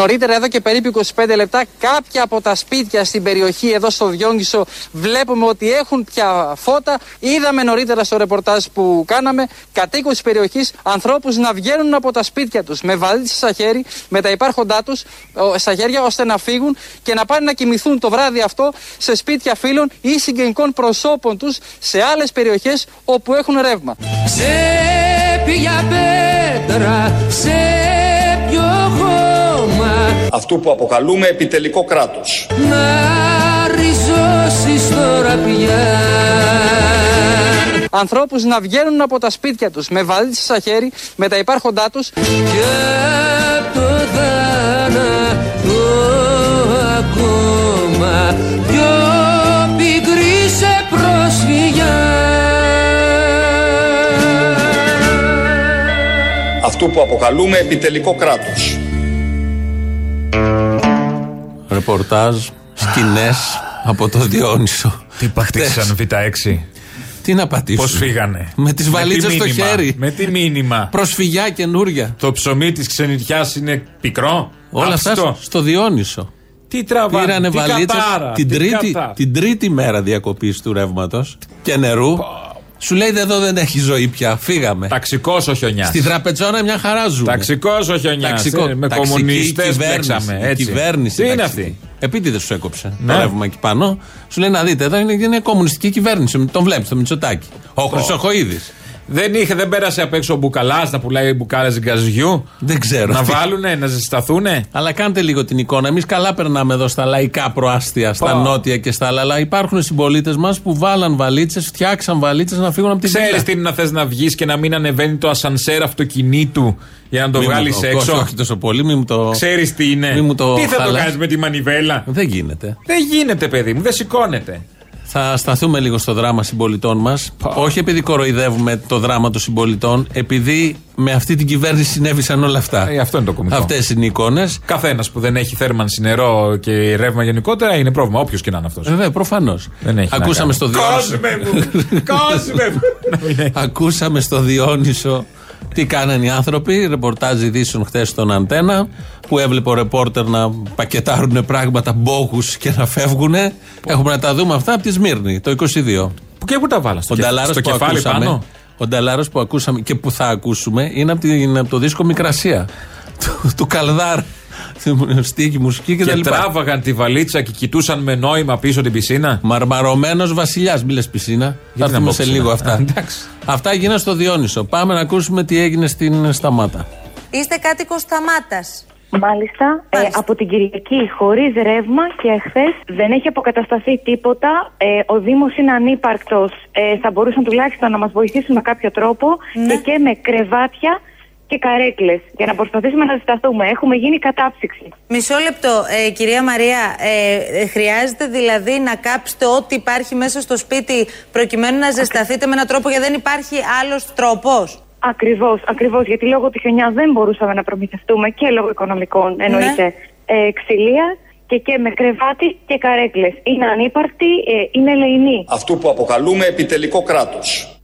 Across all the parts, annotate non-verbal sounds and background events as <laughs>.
Νωρίτερα, εδώ και περίπου 25 λεπτά, κάποια από τα σπίτια στην περιοχή εδώ στο Διόνγκισο βλέπουμε ότι έχουν πια φώτα. Είδαμε νωρίτερα στο ρεπορτάζ που κάναμε κατοίκους τη περιοχής ανθρώπους να βγαίνουν από τα σπίτια τους με βαλίτσε στα χέρι, με τα υπάρχοντά τους στα χέρια, ώστε να φύγουν και να πάνε να κοιμηθούν το βράδυ αυτό σε σπίτια φίλων ή συγγενικών προσώπων τους σε άλλες περιοχές όπου έχουν ρεύμα. Σε πέτρα, σε αυτού που αποκαλούμε επιτελικό κράτος. Να ριζώσεις τώρα πια Ανθρώπους να βγαίνουν από τα σπίτια τους με βαλίτσες στα χέρι, με τα υπάρχοντά τους και το θάνατο ακόμα πιο πικρή σε προσφυγιά Αυτού που αποκαλούμε επιτελικό κράτος. Ρεπορτάζ, σκηνές από το Διόνυσο. Τι παχτήσαν Β6. Τι να πατήσουν. Πώς φύγανε; Με τις βαλίτσες στο χέρι. Με τι μήνυμα; Προσφυγιά καινούρια. Το ψωμί της ξενιτιάς είναι πικρό; Όλα αυτά στο Διόνυσο. Τι τραβάνε, Πήρανε βαλίτσες την, τρίτη, την τρίτη μέρα διακοπής του ρεύματος και νερού. Σου λέει εδώ δεν έχει ζωή πια. Φύγαμε. Ταξικός ο χιονιάς. Στη τραπεζόνα μια χαρά ζούμε. Ταξικός ο χιονιάς. Ταξικό. Ε, με κομμουνιστές μπλέξαμε. Η κυβέρνηση. Τι είναι αυτή; Επίτηδες σου έκοψε ναι. το ρεύμα εκεί πάνω. Σου λέει να δείτε, εδώ είναι, είναι κομμουνιστική κυβέρνηση. Τον βλέπεις το Μητσοτάκι. Ο Χρυσοχοίδης. Δεν, είχε, δεν πέρασε απ' έξω ο μπουκαλάς να πουλάει μπουκάλες γκαζιού. Δεν ξέρω. Να βάλουνε, να ζεσταθούνε. Αλλά κάντε λίγο την εικόνα. Εμείς καλά περνάμε εδώ στα λαϊκά προάστια, στα νότια και στα άλλα. Αλλά υπάρχουν συμπολίτες μας που βάλαν βαλίτσες, φτιάξαν βαλίτσες να φύγουν από τη ζωή. Ξέρει τι είναι να θες να βγεις και να μην ανεβαίνει το ασανσέρ αυτοκινήτου για να το βγάλεις έξω; Όχι τόσο πολύ, μην μου το. Ξέρεις τι είναι; το τι θα το κάνεις με τη μανιβέλα; Δεν γίνεται. Δεν γίνεται, παιδί μου, δεν σηκώνεται. Θα σταθούμε λίγο στο δράμα συμπολιτών μας. Όχι επειδή κοροϊδεύουμε το δράμα των συμπολιτών, επειδή με αυτή την κυβέρνηση συνέβησαν όλα αυτά. Ε, αυτό είναι το κομικό. Αυτές είναι οι εικόνες. Καθένας που δεν έχει θέρμανση νερό και ρεύμα γενικότερα είναι πρόβλημα. Όποιος και να είναι αυτός. Βέβαια, προφανώς. Ακούσαμε στο Διόνυσο. Κόσμε μου! <laughs> Ακούσαμε στο Διόνυσο τι κάνανε οι άνθρωποι. Ρεπορτάζ ειδήσεων χθες στον Αντένα που έβλεπε ο ρεπόρτερ να πακετάρουν πράγματα, μπόχου και να φεύγουν. Έχουμε να τα δούμε αυτά από τη Σμύρνη το 22. Που και πού τα βάλα, στο, στο κεφάλι ακούσαμε, πάνω; Ο Νταλάρος που ακούσαμε και που θα ακούσουμε είναι από, την, από το δίσκο Μικρασία του, του Καλδάρ. Στίχη, μουσική και, και τα λοιπά. τράβαγαν τη βαλίτσα και κοιτούσαν με νόημα πίσω την πισίνα; Μαρμαρωμένος βασιλιάς, μη πισίνα. Θα έρθουμε σε λίγο αυτά. αυτά έγιναν στο Διόνυσο. Πάμε να ακούσουμε τι έγινε στην Σταμάτα. Είστε κάτοικος Σταμάτας. Μάλιστα, ε, από την Κυριακή χωρίς ρεύμα και εχθές δεν έχει αποκατασταθεί τίποτα. Ε, ο Δήμος είναι ανύπαρκτος. Ε, θα μπορούσαν τουλάχιστον να μας βοηθήσουν με κάποιο τρόπο ναι. και, και με κρεβάτια και καρέκλες για να προσπαθήσουμε να ζεσταθούμε. Έχουμε γίνει κατάψυξη. Μισό λεπτό, ε, κυρία Μαρία. Ε, χρειάζεται δηλαδή να κάψετε ό,τι υπάρχει μέσα στο σπίτι προκειμένου να ζεσταθείτε με έναν τρόπο γιατί δεν υπάρχει άλλος τρόπος; Ακριβώς, ακριβώς. Γιατί λόγω της χρονιά δεν μπορούσαμε να προμηθευτούμε και λόγω οικονομικών εννοείται ναι. ε, ξυλία και, και με κρεβάτι και καρέκλες. Είναι ανύπαρκτη, ε, είναι ελεηνή. Αυτού που αποκαλούμε επιτελικό κράτος.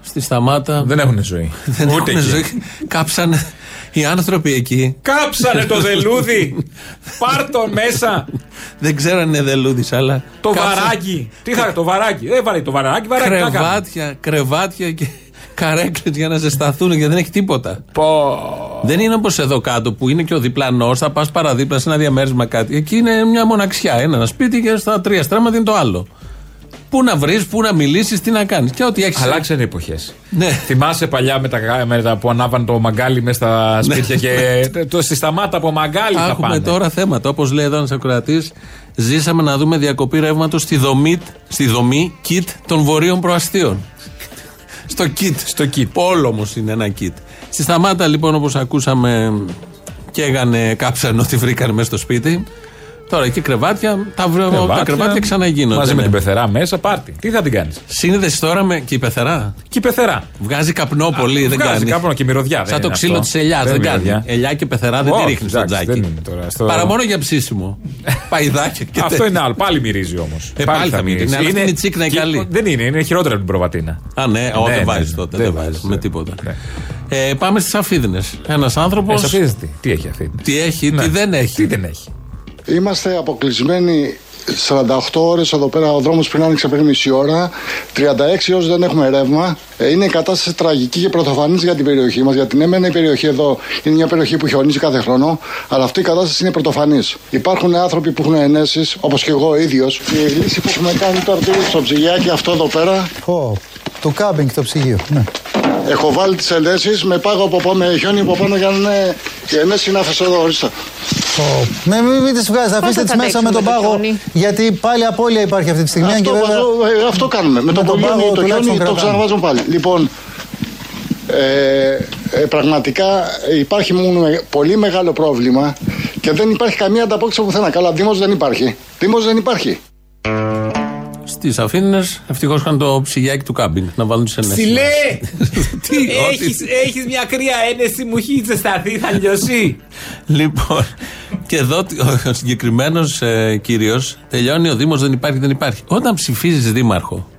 Στη σταμάτα. Δεν έχουν ζωή. <laughs> δεν Ούτε έχουν ζωή. Κάψανε οι άνθρωποι εκεί. Κάψανε το δελούδι. <laughs> Πάρ το μέσα. δεν ξέρω αν είναι δελούδι, αλλά. Το βαράκι. Τι θα το βαράκι. Δεν βαράει το βαράκι. βαράκι κρεβάτια, κρεβάτια και καρέκλες για να ζεσταθούν γιατί δεν έχει τίποτα. Πω. Δεν είναι όπως εδώ κάτω που είναι και ο διπλανός, θα πας παραδίπλα σε ένα διαμέρισμα κάτι. Εκεί είναι μια μοναξιά. Ένα σπίτι και στα τρία στρέμματα είναι το άλλο. Πού να βρεις, πού να μιλήσεις, τι να κάνεις. Και ό,τι έχεις. Αλλάξαν εποχές. Ναι. Θυμάσαι παλιά με τα, με τα που ανάβαν το μαγκάλι μέσα στα ναι. σπίτια και το, στη σταμάτα από μαγκάλι θα Έχουμε τώρα θέματα. Όπως λέει εδώ ένας ακροατής, ζήσαμε να δούμε διακοπή ρεύματος στη δομή, στη δομή kit των βορείων προαστίων. Στο kit. Στο kit. Όλο όμως είναι ένα kit. Στη σταμάτα λοιπόν όπως ακούσαμε και έγανε κάψαν ό,τι βρήκαν μέσα στο σπίτι. Τώρα και κρεβάτια, τα, κρεβάτια, τα κρεβάτια ξαναγίνονται. Μαζί με την πεθερά μέσα, πάρτι. Τι θα την κάνεις; Σύνδεσης τώρα με. και η πεθερά; Και η πεθερά. Βγάζει καπνό πολύ, Α, δεν βγάζει κάνει. καπνό και μυρωδιά. Σαν το ξύλο της ελιάς, δεν, δεν κάνει. Ελιά και πεθερά δεν τη ρίχνει στο τζάκι. Στο... Παρά μόνο για ψήσιμο. <laughs> Παϊδάκια και Αυτό είναι άλλο. Πάλι μυρίζει όμως. Ε, πάλι θα μυρίζει. Είναι η τσίκνα καλή. Δεν είναι, είναι χειρότερα από την προβατίνα. Α, ναι, δεν ναι, ναι, βάζει τότε. Δεν βάζεις με τίποτα. Ε, πάμε στις Αφίδνε. Ένας άνθρωπο. Ε, Σαφίδες τι, τι έχει αυτή. Τι έχει, Ναι. τι δεν έχει. Τι δεν έχει. Είμαστε αποκλεισμένοι 48 ώρες εδώ πέρα. Ο δρόμος πριν άνοιξε πριν μισή ώρα. 36 ώρες δεν έχουμε ρεύμα. Ε, Είναι η κατάσταση τραγική και πρωτοφανής για την περιοχή μας. Γιατί ναι, μεν η περιοχή εδώ είναι μια περιοχή που χιονίζει κάθε χρόνο, αλλά αυτή η κατάσταση είναι πρωτοφανής. Υπάρχουν άνθρωποι που έχουν ενέσεις, όπως και εγώ ίδιος. Η λύση που έχουμε κάνει τώρα τι στο ψυγιάκι αυτό εδώ πέρα. Ω, το κάμπινγκ, το ψυγείο. Ναι. Έχω βάλει τις ενέσει με πάγο από πάνω, με χιόνι από πάνω για να είναι η ενέση να αφήσω εδώ, ορίστε. Ω, Ναι, μην, μην τις βγάζετε, αφήστε θα τις μέσα με αντέξουμε τον το πάγο. χιόνι; Γιατί πάλι απώλεια υπάρχει αυτή τη στιγμή. αν Αυτό, και βέβαια, βάζω- ε, αυτό κάνουμε. Με, με το τον παγόνι, πάγο το τουλάχιστον χιόνι το κρατάμε. ξαναβάζουμε πάλι. Λοιπόν, ε, ε, πραγματικά υπάρχει μόνο με- πολύ μεγάλο πρόβλημα και δεν υπάρχει καμία ανταπόκριση από πουθενά. Καλά, Δήμος δεν υπάρχει. Δήμος δεν υπάρχει. Στι Αφίδνε, ευτυχώς είχαν το ψυγιάκι του κάμπινγκ να βάλουν τις ενέσεις. Ψηλέ! <laughs> Τι, ό,τι- έχεις, έχεις μια κρύα ένεση, μου έχει ζεσταθεί, θα λιώσει. Λοιπόν, και εδώ ο συγκεκριμένος ε, κύριος τελειώνει ο Δήμος, δεν υπάρχει, δεν υπάρχει. Όταν ψηφίζεις δήμαρχο,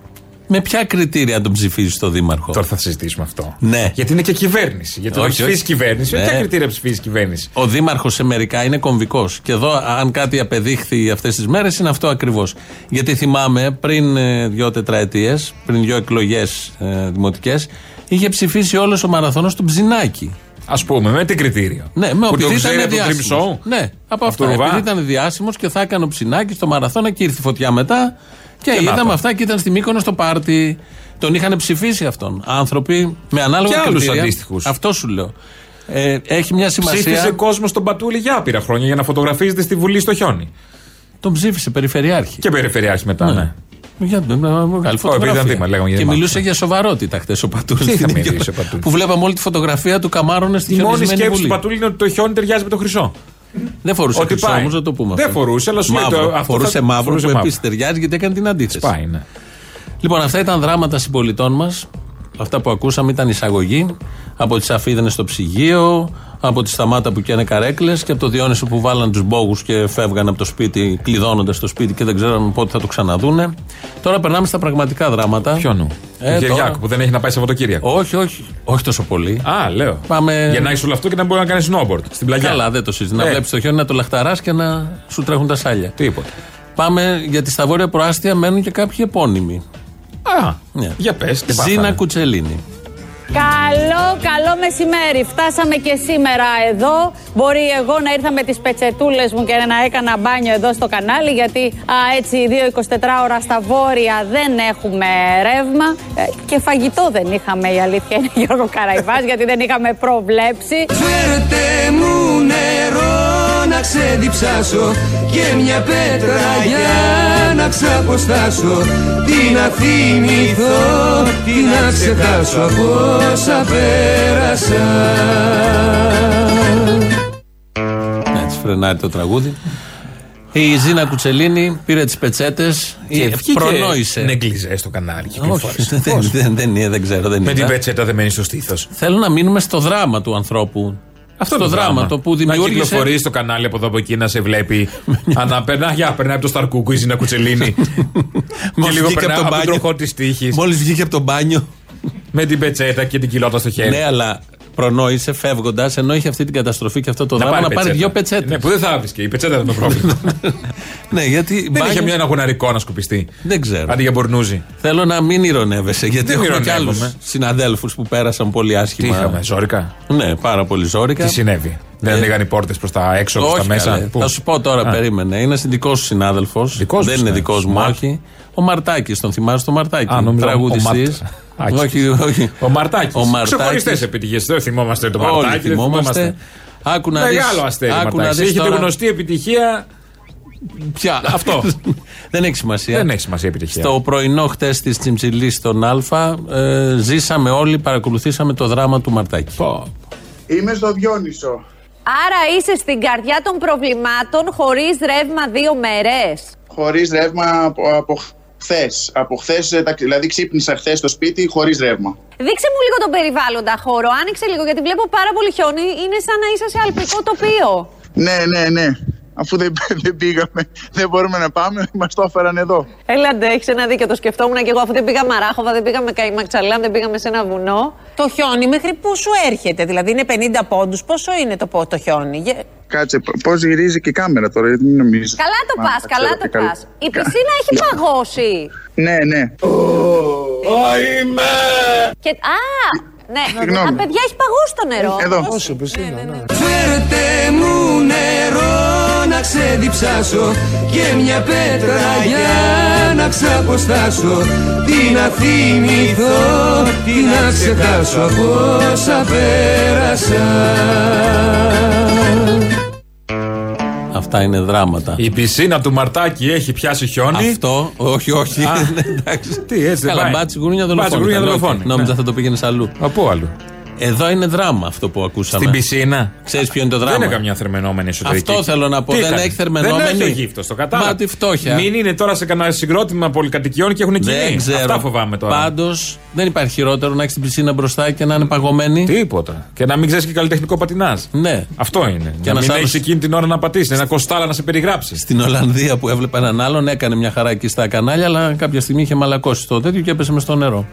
με ποια κριτήρια τον ψηφίζεις το δήμαρχο; Τώρα θα συζητήσουμε αυτό. Ναι. Γιατί είναι και κυβέρνηση. Γιατί όταν Όχι, ψηφίζεις όχι. κυβέρνηση, με Ναι. ποια κριτήρια ψηφίζεις κυβέρνηση; Ο δήμαρχος σε μερικά είναι κομβικός. Και εδώ, αν κάτι απεδείχθη αυτές τις μέρες, είναι αυτό ακριβώς. Γιατί θυμάμαι πριν ε, δύο τετραετίες, πριν δύο εκλογές ε, δημοτικές, είχε ψηφίσει όλος ο μαραθώνο του Ψινάκη. Α πούμε, με τι κριτήριο; Ναι, με που επειδή το ξέρει ήταν από το Dream διάσημος. Show; Ναι, από Αυτό αυτά. ρουβά; Επειδή ήταν διάσημος και θα έκανε ο Ψινάκης στο μαραθώνα και ήρθε η φωτιά μετά. Και, Και να είδαμε το. αυτά και ήταν στη Μύκονο στο πάρτι. Τον είχαν ψηφίσει αυτόν. Άνθρωποι με ανάλογα Και άλλους κριτήρια. αντίστοιχους. Αυτό σου λέω. Ε, έχει μια σημασία. Ψήφισε κόσμο στον Πατούλη για άπειρα χρόνια για να φωτογραφίζεται στη Βουλή στο χιόνι. Τον ψήφισε περιφερειάρχη. Και περιφερειάρχη μετά, ναι. Για να βγάλει φωτογραφία. ήταν δήμα, λέγαμε για και δήμα. μιλούσε για σοβαρότητα χθες ο Πατούλης. Τι θα μιλήσει ο Πατούλης; Που βλέπαμε όλη τη φωτογραφία του καμάρωνε στη Η μόνη χιονισμένη σκέψη του Βουλή. Πατούλη είναι ότι το χιόνι ταιριάζει με το χρυσό. Δεν φορούσε Ότι χρυσό πάει. όμως, να το πούμε Δεν αυτό. φορούσε, αλλά σου λέει μαύρο. το- αυτό φορούσε θα- μαύρο φορούσε που μαύρο. επίση ταιριάζει γιατί έκανε την αντίθεση. Πάει, ναι. Λοιπόν, αυτά ήταν δράματα συμπολιτών μας. Αυτά που ακούσαμε ήταν εισαγωγή από τις αφίδενε στο ψυγείο, από τη σταμάτα που καίνε καρέκλες και από το Διόνυσο που βάλαν τους μπόγους και φεύγαν από το σπίτι, κλειδώνοντας το σπίτι και δεν ξέραν πότε θα το ξαναδούνε. Τώρα περνάμε στα πραγματικά δράματα. Ποιο νου. Ε, Ε, Κυριάκου τώρα- που δεν έχει να πάει Σαββατοκύριακο. Όχι, όχι. Όχι τόσο πολύ. Α, λέω. Πάμε- Για να έχει όλο αυτό και να μπορεί να κάνει snowboard στην πλαγιά. Καλά, δεν το συζητώ. Να Ε. βλέπεις το χιόνι να το λαχταράς και να σου τρέχουν τα σάλια. Τίποτα. Πάμε γιατί στα βόρεια προάστια μένουν και κάποιοι επώνυμοι. Α, Ναι. για πες. Ζήνα Κουτσελίνη. Καλό, καλό μεσημέρι. Φτάσαμε και σήμερα εδώ. Μπορεί εγώ να ήρθα με τις πετσετούλες μου και να έκανα μπάνιο εδώ στο κανάλι, γιατί α, έτσι 2-24 ώρα στα βόρεια δεν έχουμε ρεύμα. Ε, και φαγητό δεν είχαμε, η αλήθεια είναι, <laughs> Γιώργο Καραϊβάς, γιατί δεν είχαμε προβλέψει. Φέρτε μου νερό να ξεδιψάσω και μια πέτρα για να ξαποστάσω Τι να θυμηθώ, τι να ξεχάσω από όσα πέρασα Έτσι φρενάρει το τραγούδι. Η Ζήνα Κουτσελίνη πήρε τις πετσέτες, προνόησε. Νεγκλιζέ στο κανάλι. Όχι, κυκλοφόρησε. δεν, δεν, δεν, είναι, δεν ξέρω. Δεν Με την είδα. πετσέτα δεν μένει στο στήθος. Θέλω να μείνουμε στο δράμα του ανθρώπου. Αυτό στο το δράμα, το που δημιούργησε. Να κυκλοφορείς στο κανάλι από εδώ από εκεί να σε βλέπει. <laughs> Αναπερνά, για περνάει από το Σταρκούκου η Ζήνα Κουτσελίνη. <laughs> και Μόλις λίγο βγήκε περνάει από από τον τον μπάνιο. τροχό της τύχης. Μόλις βγήκε από το μπάνιο. Με την πετσέτα και την κοιλώτα στο χέρι. Ναι, αλλά προνόησε φεύγοντας, ενώ είχε αυτή την καταστροφή και αυτό το δράμα, να πάρει δύο πετσέτες. Ναι, που δεν θα βρίσκε. Η πετσέτα ήταν το πρόβλημα. <laughs> ναι, γιατί. δεν μπάνιο- είχε μια ένα γουναρικό να σκουπιστεί. Δεν ξέρω. Αντί για μπορνούζι. Θέλω να μην ηρωνεύεσαι, γιατί Δεν έχουμε και άλλους ηρωνεύομαι. συναδέλφους που πέρασαν πολύ Τι άσχημα. είχαμε, ζώρικα. Ναι, πάρα πολύ ζώρικα. Τι συνέβη; Δεν Ε, ανοίγαν οι πόρτες προς τα έξω, προς τα Όχι, μέσα; καλέ. Πού; Θα σου πω τώρα, Α. περίμενε. Είναι δικό σου συνάδελφος. Δικός μου Δεν είναι συνάδελφος. δικός μου, Μα. όχι. Ο Μαρτάκης, τον θυμάσαι τον Μαρτάκη; Α, νόμιζα ο Τραγουδιστής. Ματ- Άκης. Όχι, όχι. Ο Μαρτάκης. Ο Μαρτάκης. Ξεχωριστές επιτυχίες. Δεν θυμόμαστε τον Όλοι Μαρτάκη. δεν θυμόμαστε. Άκου να δεις- Μεγάλο αστέρι. άκου να Μαρτάκης. δεις Έχει τη τώρα- γνωστή επιτυχία; Ποια; Αυτό. <laughs> Δεν έχει σημασία. Δεν έχει σημασία επιτυχία. Στο πρωινό χτες της Τσιμψιλής στον Α, ε, ζήσαμε όλοι, παρακολουθήσαμε το δράμα του Μαρτάκη. Είμαι στο Διόνυσο. Άρα είσαι στην καρδιά των προβλημάτων χωρίς ρεύμα δύο μέρες. Χωρίς ρεύμα από, από χθες. Από χθες, δηλαδή ξύπνησα χθες στο σπίτι χωρίς ρεύμα. Δείξε μου λίγο τον περιβάλλοντα χώρο. Άνοιξε λίγο γιατί βλέπω πάρα πολύ χιόνι. Είναι σαν να είσαι σε αλπικό τοπίο. Ναι, ναι, ναι. Αφού δεν, <laughs> δεν πήγαμε, δεν μπορούμε να πάμε, μας το έφεραν εδώ. Έλαντε, έχεις ένα δίκιο. Το σκεφτόμουν και εγώ. Αφού δεν πήγαμε Μαράχοβα, δεν πήγαμε Καϊμαξαλάν, δεν πήγαμε σε ένα βουνό. Το χιόνι μέχρι πού σου έρχεται, δηλαδή είναι 50 πόντους. Πόσο είναι το, πο- το χιόνι; Γε- Κάτσε, πώς γυρίζει και η κάμερα τώρα, γιατί μην νομίζει. Καλά το πας, καλά το πας. Η πισίνα έχει παγώσει. Ναι, ναι. Και... Α, ναι. Συγγνώμη. Α, παιδιά, έχει παγώσει το νερό. Εδώ. Φέρτε μου νερό να ξεδιψάσω Και μια πέτρα για να ξαποστάσω Τι να θυμηθώ, τι να ξεχάσω Από όσα πέρασα Αυτά είναι δράματα. Η πισίνα του Μαρτάκη έχει πιάσει χιόνι. Αυτό, όχι, όχι. Α. Εντάξει. Τι, έτσι δεν Καλά, πάει. μπάτσι γουρούνια Μπάτσι δολοφόνη. γουρούνια Καλό, δολοφόνη. Νόμιζα Ναι. θα το πήγαινε αλλού. Από αλλού. Εδώ είναι δράμα αυτό που ακούσαμε. Στην πισίνα. Ξέρεις ποιο είναι το δράμα. Δεν είναι καμιά θερμενόμενη εσωτερική. Αυτό θέλω να πω. Τι Δεν έκανε; έχει θερμενόμενη. Δεν έχει ο γύφτο, το κατάλαβα. Μα τη φτώχεια. Μην είναι τώρα σε κανένα συγκρότημα πολυκατοικιών και έχουν κοινή. Δεν ξέρω. Αυτά φοβάμαι τώρα. Πάντως δεν υπάρχει χειρότερο να έχεις την πισίνα μπροστά και να είναι παγωμένη. Τίποτα. Και να μην ξέρεις και καλλιτεχνικό πατινάζ. Ναι. Αυτό είναι. Και Και να ένας μην άλλος- έχεις εκείνη την ώρα να πατήσεις. Ένα κοστάλα να σε περιγράψει. Στην Ολλανδία που έβλεπα έναν άλλον έκανε μια χαρά εκεί στα κανάλια, αλλά κάποια στιγμή είχε μαλακώσει το τέτοιο και έπεσε μες στο νερό.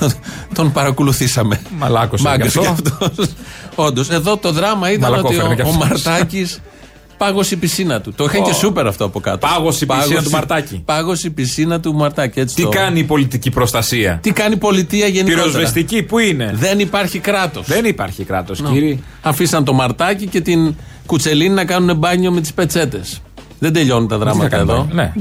τον, τον παρακολουθήσαμε. Μαλάκωσε Μάγκας κι κι αυτό. αυτός. Όντως, εδώ το δράμα ήταν ότι Μαλακόφερνε κι ο, ο αυτός. Μαρτάκης πάγωσε η πισίνα του. Το είχαν Ω. και σούπερ αυτό από κάτω. Πάγωσε η πισίνα του Μαρτάκη. Πάγωσε η πισίνα του Μαρτάκη. Έτσι Τι το- κάνει η πολιτική προστασία; Τι κάνει η πολιτεία γενικότερα; Πυροσβεστική, πού είναι; Δεν υπάρχει κράτος. Δεν υπάρχει κράτος, κύριε. Αφήσαν το Μαρτάκη και την Κουτσελίνη να κάνουν μπάνιο με τις πετσέτες. Δεν τελειώνουν τα δράματα κάνουν εδώ. μπάνιο,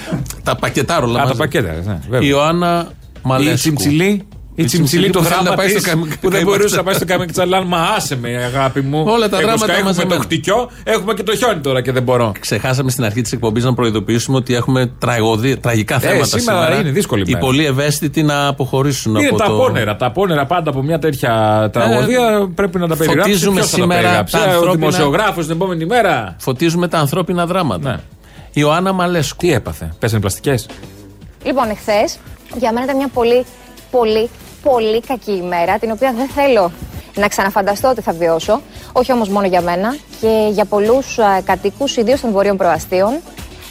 <laughs> τα πακετάρω όλα Α, τα μαζί. πακέτα, ναι, βέβαια. Η Ιωάννα Μαλέσκου. Η Τσιμψιλή. Η τσιμψιλή το που θέλει δράμα να πάει της, στο Καμ- που δεν Καμ- μπορούσε να πάει στο Καμεξαλάν. Μα άσε με, αγάπη μου. Όλα τα Έχουμε δράματα σκά- Έχουμε μαζεμένα. το χτυκιό, έχουμε και το χιόνι τώρα και δεν μπορώ. Ξεχάσαμε στην αρχή της εκπομπής να προειδοποιήσουμε ότι έχουμε τραγωδία, τραγικά Ε, θέματα σήμερα είναι δύσκολη Οι μέρα. πολύ ευαίσθητοι να αποχωρήσουν Είναι από τα το. απόνερα. Τα απόνερα πάντα από μια τέτοια τραγωδία πρέπει να τα περιγράψει. φωτίζουμε Ποιος θα τα σήμερα περιγράψει, τα ε, Ο ανθρώπινα- δημοσιογράφος την επόμενη μέρα. Φωτίζουμε τα ανθρώπινα δράματα. Ναι. Η Ιωάννα Μαλέσκου. Τι έπαθε, πέσανε πλαστικέ. Λοιπόν, εχθές για μένα ήταν μια πολύ, πολύ, πολύ κακή ημέρα, την οποία δεν θέλω να ξαναφανταστώ ότι θα βιώσω. Όχι όμως μόνο για μένα και για πολλούς κατοίκους, ιδίως των βορείων προαστίων.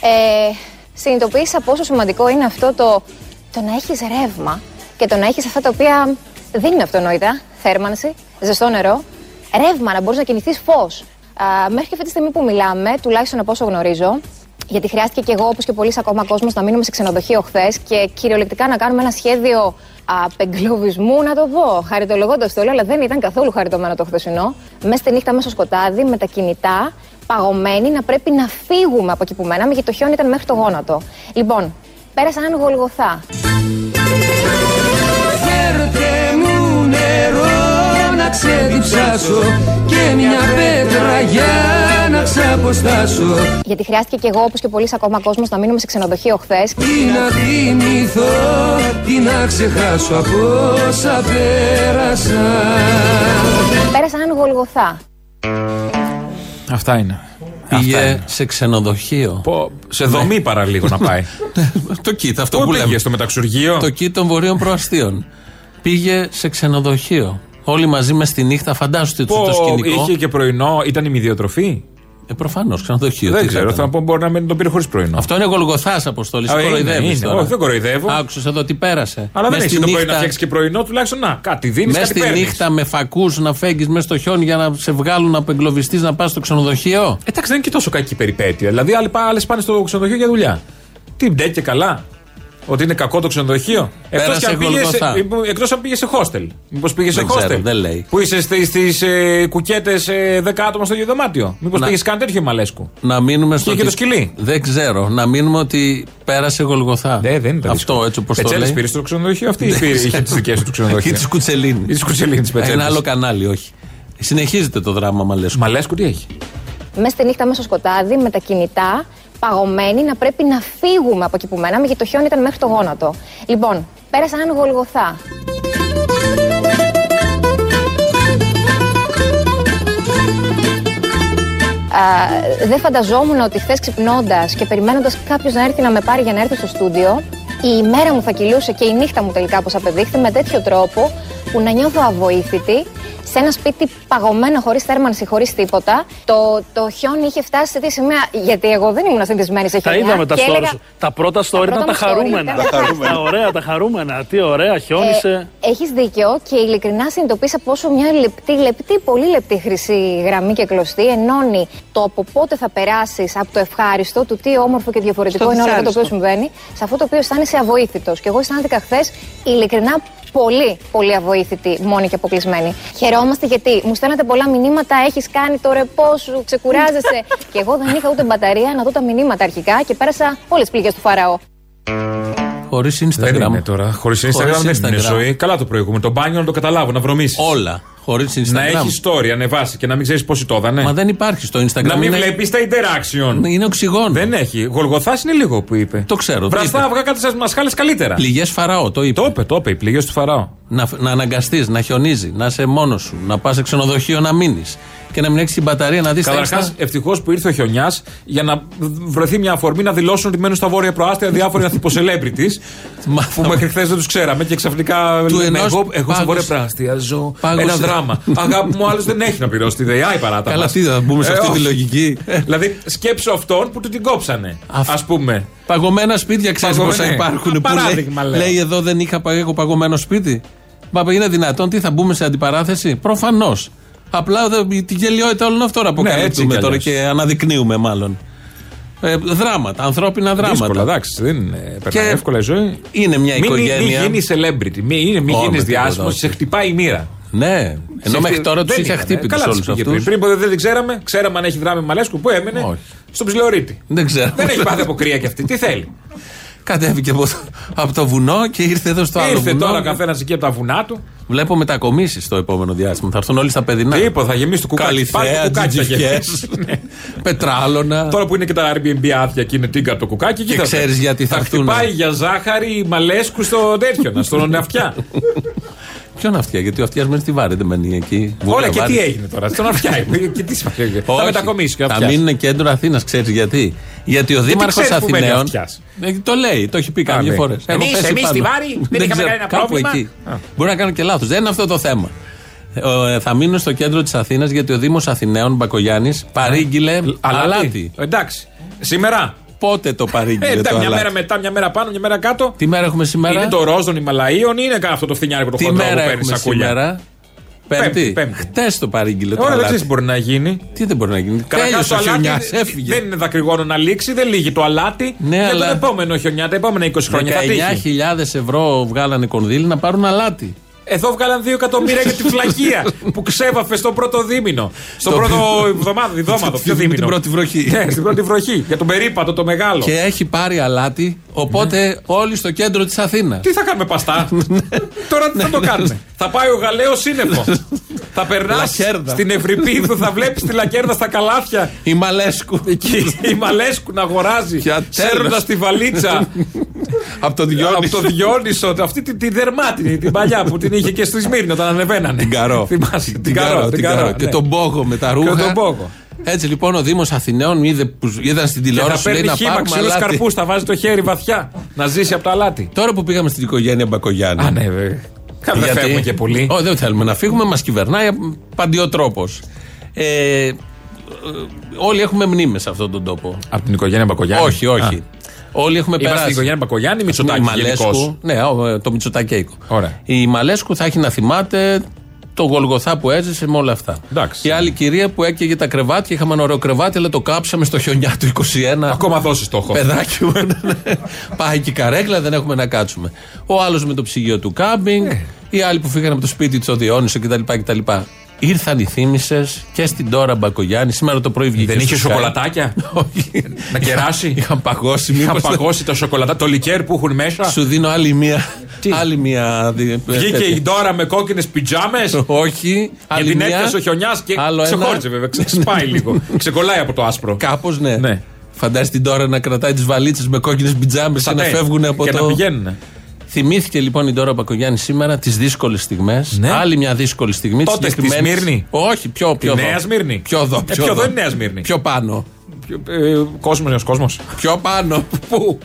Ε, συνειδητοποίησα πόσο σημαντικό είναι αυτό το, το να έχεις ρεύμα και το να έχεις αυτά τα οποία δεν είναι αυτονόητα. Θέρμανση, ζεστό νερό, ρεύμα, να μπορείς να κινηθείς φως. Μέχρι και αυτή τη στιγμή που μιλάμε, τουλάχιστον από όσο γνωρίζω, γιατί χρειάστηκε και εγώ, όπως και πολλοί ακόμα κόσμος, να μείνουμε σε ξενοδοχείο χθες και κυριολεκτικά να κάνουμε ένα σχέδιο απεγκλωβισμού, να το πω. Χαριτολογώντας το όλο, αλλά δεν ήταν καθόλου χαριτωμένο το χθεσινό. Μέσα στη νύχτα, μέσα στο σκοτάδι, με τα κινητά, παγωμένοι, να πρέπει να φύγουμε από εκεί που μέναμε, γιατί το χιόνι ήταν μέχρι το γόνατο. Λοιπόν, πέρασα έναν γολγοθά. Φέρτε μου νερό να ξεδιψάσω Και μια πέτρα για να ξαποστάσω Γιατί χρειάστηκε και εγώ, όπως και πολλοί ακόμα κόσμος, να μείνουμε σε ξενοδοχείο χθες. Τι να θυμηθώ, τι να ξεχάσω από όσα πέρασα Πέρασα έναν γολγοθά. Αυτά είναι. Πήγε σε ξενοδοχείο. Πω, σε δομή παραλίγο να πάει. <laughs> το κίτ, αυτό Πού που πήγε, λέμε. στο μεταξουργείο; Το κίτ των βορείων προαστίων. Πήγε σε ξενοδοχείο. Όλοι μαζί μες στη νύχτα, φαντάζομαι το Πω, σκηνικό. είχε και πρωινό, ήταν ημιδιοτροφή. Ε, προφανώς, ξενοδοχείο. Δεν τι ξέρω, θα θα πω μπορεί να μην τον πήρε χωρίς πρωινό. Αυτό είναι γολγοθάς αποστολή. Α, είναι, Κοροϊδεύεις είναι. τώρα. Όχι, δεν κοροϊδεύω. Άκουσες εδώ τι πέρασε. Αλλά δεν Μες έχει στη το πρωί να νύχτα- φτιάξεις και πρωινό, τουλάχιστον να κάτι δίνεις. Μέσα κάτι στη παίρνεις. νύχτα με φακούς να φέγγεις μέσα στο χιόνι για να σε βγάλουν από εγκλωβιστής να πας στο ξενοδοχείο; Εντάξει, δεν είναι και τόσο κακή περιπέτεια. Δηλαδή, άλλοι, πά- άλλες πάνε στο ξενοδοχείο για δουλειά. Τι μπντε και καλά. Ότι είναι κακό το ξενοδοχείο. Εκτός Πέρασε αν, πήγες σε- Γολγοθά. εκτός αν πήγες σε hostel. Μήπως πήγες σε Δεν ξέρω, hostel. δεν λέει. Που είσαι στις ε, κουκέτες ε, 10 άτομα στο ίδιο δωμάτιο. Μήπως Να- πήγες καν τέτοιο μαλέσκου. Να μείνουμε στο. Και ότι- το σκυλί. Δεν ξέρω. Να μείνουμε ότι πέρασε γολγοθά. Ναι, δεν ήταν. Αυτό έτσι όπως το Πετσέλες λέει. πήρε στο ξενοδοχείο αυτή ή Δεν πήρε- είχε ξέρω. τις δικές του ξενοδοχεία. Ή τη Κουτσελίνη. Ή τη Κουτσελίνη τη Ένα άλλο κανάλι, όχι. Συνεχίζεται το δράμα Μαλέσκου. Μαλέσκου τι έχει; Μέσα στη νύχτα, μέσα στο σκοτάδι, με τα κινητά, παγωμένοι, να πρέπει να φύγουμε από εκεί που μέναμε, γιατί το χιόνι ήταν μέχρι το γόνατο. Λοιπόν, πέρασα έναν γολγοθά. Α, δεν φανταζόμουν ότι χθες ξυπνώντας και περιμένοντας κάποιος να έρθει να με πάρει για να έρθει στο στούντιο, η ημέρα μου θα κυλούσε και η νύχτα μου τελικά, όπως απεδείχθη, με τέτοιο τρόπο που να νιώθω αβοήθητη, σε ένα σπίτι παγωμένο, χωρίς θέρμανση, χωρίς τίποτα. Το, το χιόνι είχε φτάσει σε τι σημεία. Γιατί εγώ δεν ήμουν συνηθισμένη σε Τα χιόνια. είδαμε τα και stories. έλεγα, σου. Τα πρώτα story πρώτα ήταν τα μου story χαρούμενα. ήταν Τα χαρούμενα. Τα ωραία, τα χαρούμενα. Τι ωραία, χιόνισε. Ε, Έχεις δίκιο και ειλικρινά συνειδητοποίησα πόσο μια λεπτή, λεπτή, πολύ λεπτή χρυσή γραμμή και κλωστή ενώνει το από πότε θα περάσεις από το ευχάριστο, του τι όμορφο και διαφορετικό Στο είναι όλο αυτό το οποίο δυσάρεστο. συμβαίνει, σε αυτό το οποίο αισθάνεσαι avoήθητο. Και εγώ αισθάνθηκα χθες ειλικρινά πολύ, πολύ αβοήθητη, μόνη και αποκλεισμένη. Χαιρόμαστε γιατί μου στέλνατε πολλά μηνύματα, έχεις κάνει το ρεπό σου, ξεκουράζεσαι. <laughs> και εγώ δεν είχα ούτε μπαταρία να δω τα μηνύματα αρχικά και πέρασα όλες τις πληγές του Φαραώ. Χωρίς Instagram. Δεν είναι τώρα. Χωρίς Instagram Χωρίς δεν είναι Instagram. ζωή. Καλά το προηγούμενο. Το μπάνιο να το καταλάβω, να βρωμίσεις. Όλα. Χωρίς Instagram. Να έχει story, ανεβάσει και να μην ξέρεις πόσοι το έδανε. Μα δεν υπάρχει στο Instagram. Να μην είναι- βλέπεις τα interaction. Είναι οξυγόνο. Δεν έχει. Γολγοθάς είναι λίγο που είπε. Το ξέρω. Βραστά αυγά κάτι σας μασχάλες καλύτερα. Πληγές Φαραώ, το είπε. Το είπε, το είπε. Οι πληγές του Φαραώ. Να, να αναγκαστείς, να χιονίζει, να είσαι μόνος σου, να πας σε ξενοδοχείο να μείνεις και να μην έχει την μπαταρία να δεις τα Καταρχάς, έξτρα. ευτυχώς που ήρθε ο χιονιάς για να βρεθεί μια αφορμή να δηλώσουν ότι μένουν στα βόρεια προάστια διάφοροι <laughs> ανθιποσελέμπριτι που μέχρι χθες δεν τους ξέραμε και ξαφνικά Του λέμε, ενός εγώ, εγώ στα πάγωσε- βόρεια προάστια ζω πάγωσε- ένα δράμα. <laughs> Αγάπη μου, άλλος δεν έχει να πληρώσει τη ΔΕΙΑ η παράτα. Καλά, μας. τι θα μπούμε σε Ε, αυτή τη όχι. λογική. Δηλαδή, σκέψου αυτόν που του την κόψανε. Α πούμε. Παγωμένα σπίτια ξέρεις Παγωμένα, πόσα ναι. υπάρχουν. Α, που παράδειγμα, λέει, λέω. λέει εδώ δεν είχα πα- εγώ παγωμένο σπίτι. Μα είναι δυνατόν, τι θα μπούμε σε αντιπαράθεση; Προφανώς. Απλά δε- την γελιότητα όλων αυτών Ναι, έτσι αποκαλύπτουμε κι τώρα αλλιώς. και αναδεικνύουμε μάλλον. Ε, δράματα, ανθρώπινα δράματα. Δύσκολα, εντάξει. Δεν είναι περνάει Και εύκολα η ζωή. Είναι μια Μην, οικογένεια. μην γίνεις celebrity, μην, είναι- μην Ω, γίνεις με τίποτα, διάσημος, όχι. σε χτυπάει η μοίρα. Ναι, ενώ Σε μέχρι χτυ- τώρα τους δεν είχε ήταν, χτύπητε Καλά όλους τους πήγε αυτούς. πριν. Πριν ποτέ δεν την ξέραμε, ξέραμε αν έχει δράμη Μαλέσκου. Πού έμενε, Όχι. στον Ψιλεωρίτη. Δεν ξέρω. Δεν έχει πάθει από κρύα κι αυτή. Τι θέλει; Κατέβηκε από το, από το βουνό και ήρθε εδώ στο άλλο Ήρθε βουνό. τώρα καθένας εκεί από τα βουνά του. Βλέπω μετακομίσεις στο επόμενο διάστημα. Θα έρθουν όλοι στα παιδινά. Τίποτα, θα γεμίσει το κουκάκι. Πάρε το Καλυθέα, κουκάκι θα τζιτζιφιές, γεμίσει. <laughs> πετράλωνα. Τώρα που είναι και τα Airbnb άδεια και είναι τίγκα το κουκάκι. εκεί Και θα ξέρεις φέρει. γιατί θα έρθουνε. χτυπάει για ζάχαρη Μαλέσκου στο τέτοιο, να στον αυτιά. <laughs> Ποιον αυτιά, γιατί ο αυτιάς μένει στη Βάρη, δεν μένει εκεί. Όλα Βούλα, και Βάρη. τι έγινε τώρα. Στον αυτιά. <laughs> Και τι σημαίνει. Θα Όχι, μετακομίσει και ο Θα αυτιάς. μείνουν κέντρο Αθήνας, ξέρεις γιατί. Γιατί ο Δήμαρχος ξέρεις που μένει ο Αθηναίων. Αυτιάς. Ε, Το λέει, το έχει πει Α, κάποιες ναι. φορές. Εμείς- εμείς στη Βάρη δεν είχαμε κανένα πρόβλημα. Μπορεί να κάνω και λάθος. Δεν είναι αυτό το θέμα. Ε, θα μείνουν στο κέντρο της Αθήνας γιατί ο Δήμος Αθηναίων Μπακογιάννης παρήγγειλε αλάτι. Εντάξει. Σήμερα. Πότε το παρήγγειλε Ε, το εντάξει, μια αλάτι; μέρα μετά, μια μέρα πάνω, μια μέρα κάτω. Τι μέρα έχουμε σήμερα; Είναι το ροζ των Ιμαλαίων ή είναι κανένα αυτό το φθινιάρικο το Τι χοντρό που μέρα παίρνει έχουμε σακούλια. σήμερα; Πέμπτη, Πέμπτη. πέμπτη. Χτες το παρήγγειλε το Ωραία, δεν αλάτι. ξέρεις τι μπορεί να γίνει. Τι δεν μπορεί να γίνει. Καταρχάς, Τέλειωσε ο το αλάτι χιονιάς, έφυγε. Δεν είναι δακρυγόνο να λήξει, δεν λύγει το αλάτι. Ναι, για αλλά- τον επόμενο χιονιά, τα επόμενα 20 χρόνια θα τύχει. 19.000 ευρώ βγάλανε κονδύλι να πάρουν αλάτι. Εδώ βγάλαν 2 εκατομμύρια για τη φλακία που ξέβαφε στο πρώτο δίμηνο. Στο Στο- πρώτο εβδομάδα, διδόματο. Ποιο Την δίμηνο. πρώτη βροχή. Ναι, στην πρώτη βροχή. Για τον περίπατο το μεγάλο. Και έχει πάρει αλάτι, οπότε όλοι στο κέντρο της Αθήνας. Τι θα κάνουμε παστά; <laughs> Τώρα τι θα το κάνουμε; θα πάει ο Γαλαίος σύννεφο. θα περνάς Λακέρδα. στην Ευρυπίδου, θα βλέπεις τη λακέρδα στα καλάθια. Η Μαλέσκου. Εκεί η Μαλέσκου να αγοράζει. Για τέλος. Σέρνοντα τη βαλίτσα. <laughs> Από το Από Διόνυσο. το Διόνυσο, αυτή τη, τη δερμάτινη, την παλιά που την είχε και στη Σμύρνη όταν ανεβαίνανε. Την καρό. Θυμάσαι, Την καρό, την καρό. Και ναι. τον πόγο με τα Και ρούχα. τον πόγο. Έτσι λοιπόν ο Δήμος Αθηναίων είδε που είδαν στην Και θα τηλεόραση λέει παίρνει να χύμα πάρουμε ξύλους αλάτι. καρπούς, θα βάζει το χέρι βαθιά. Να ζήσει από το αλάτι. Τώρα που πήγαμε στην οικογένεια Μπακογιάννη. Α, ναι, βέβαια. Καλά, Δεν φεύγουμε και πολύ. Όχι, δεν θέλουμε να φύγουμε, μας κυβερνάει παντιοτρόπος. Ε, ε, όλοι έχουμε μνήμες σε αυτόν τον τόπο. Από την οικογένεια Μπακογιάννη; Όχι, όχι. Α. Όλοι έχουμε Είμαστε περάσει. στην οικογένεια Μπακογιάννη, Η Μητσοτάκη Μαλέσκου, γενικώς. ναι, ο, ε, το Μητσοτακέικο. Ωραία. Η Μαλέσκου θα έχει να θυμάται το Γολγοθά που έζησε με όλα αυτά. Εντάξει. Η άλλη κυρία που έκαιγε τα κρεβάτια, είχαμε ένα ωραίο κρεβάτι, αλλά το κάψαμε στο χιονιά του 21. Ακόμα δώσει στόχο. Παιδάκι μου. ναι, ναι. Πάει και η καρέκλα, δεν έχουμε να κάτσουμε. Ο άλλος με το ψυγείο του κάμπινγκ. Ναι. Οι άλλοι που φύγανε από το σπίτι τους, ο Διόνυσο κτλ. κτλ. Ήρθαν οι θύμησε και στην τώρα Μπακογιάννη. Σήμερα το πρωί βγήκε. Δεν είχε στο Sky. σοκολατάκια; <laughs> Όχι. Να κεράσει; Είχαν παγώσει. Είχαν μήπως- παγώσει τα σοκολατά, το λικέρ που έχουν μέσα; Σου δίνω άλλη μία. Άλλη μία. δι- Βγήκε τέτοια. η Ντόρα με κόκκινες πιτζάμες; Όχι. Και άλλη την μία. έπιασε ο χιονιάς και Άλλο ένα. ξεχώριζε βέβαια. Ξεσπάει λίγο. Ξεκολλάει από το άσπρο. Κάπως ναι. Ναι. Φαντάζεσαι την τώρα να κρατάει τις βαλίτσες με κόκκινες πιτζάμες και να Σατέ. φεύγουν από και το. να πηγαίνουν. Θυμήθηκε λοιπόν η Ντόρα Μπακογιάννη σήμερα τις δύσκολες στιγμές. Ναι. Άλλη μια δύσκολη στιγμή. της Τότε στη συγκεκριμένης- Σμύρνη. Όχι, πιο, Τη πιο Νέα εδώ. Σμύρνη. Πιο εδώ. Ε, Πιο, πιο εδώ είναι Νέα Σμύρνη. Πιο πάνω. Κόσμος νέος κόσμος. Πιο πάνω. Πού;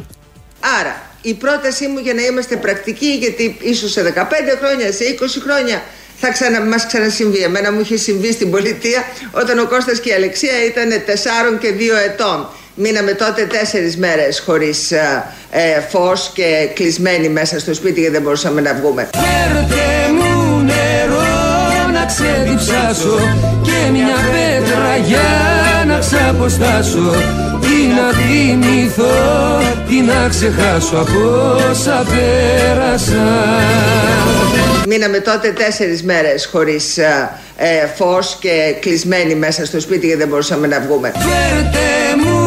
Άρα, η πρότασή μου για να είμαστε πρακτικοί, γιατί ίσως σε 15 χρόνια, σε 20 χρόνια θα ξανα, μας ξανασυμβεί. Εμένα μου είχε συμβεί στην πολιτεία όταν ο Κώστας και η Αλεξία ήταν 4 και 2 ετών. Μείναμε τότε τέσσερις μέρες χωρίς ε, ε, φως και κλεισμένοι μέσα στο σπίτι γιατί δεν μπορούσαμε να βγούμε. Φέρτε μου νερό να ξεδιψάσω και μια πέτρα για να ξαποστάσω τι να θυμηθώ, τι να ξεχάσω από όσα πέρασα Μείναμε τότε τέσσερις μέρες χωρίς ε, ε, φως και κλεισμένοι μέσα στο σπίτι γιατί δεν μπορούσαμε να βγούμε. Φέρτε μου νερό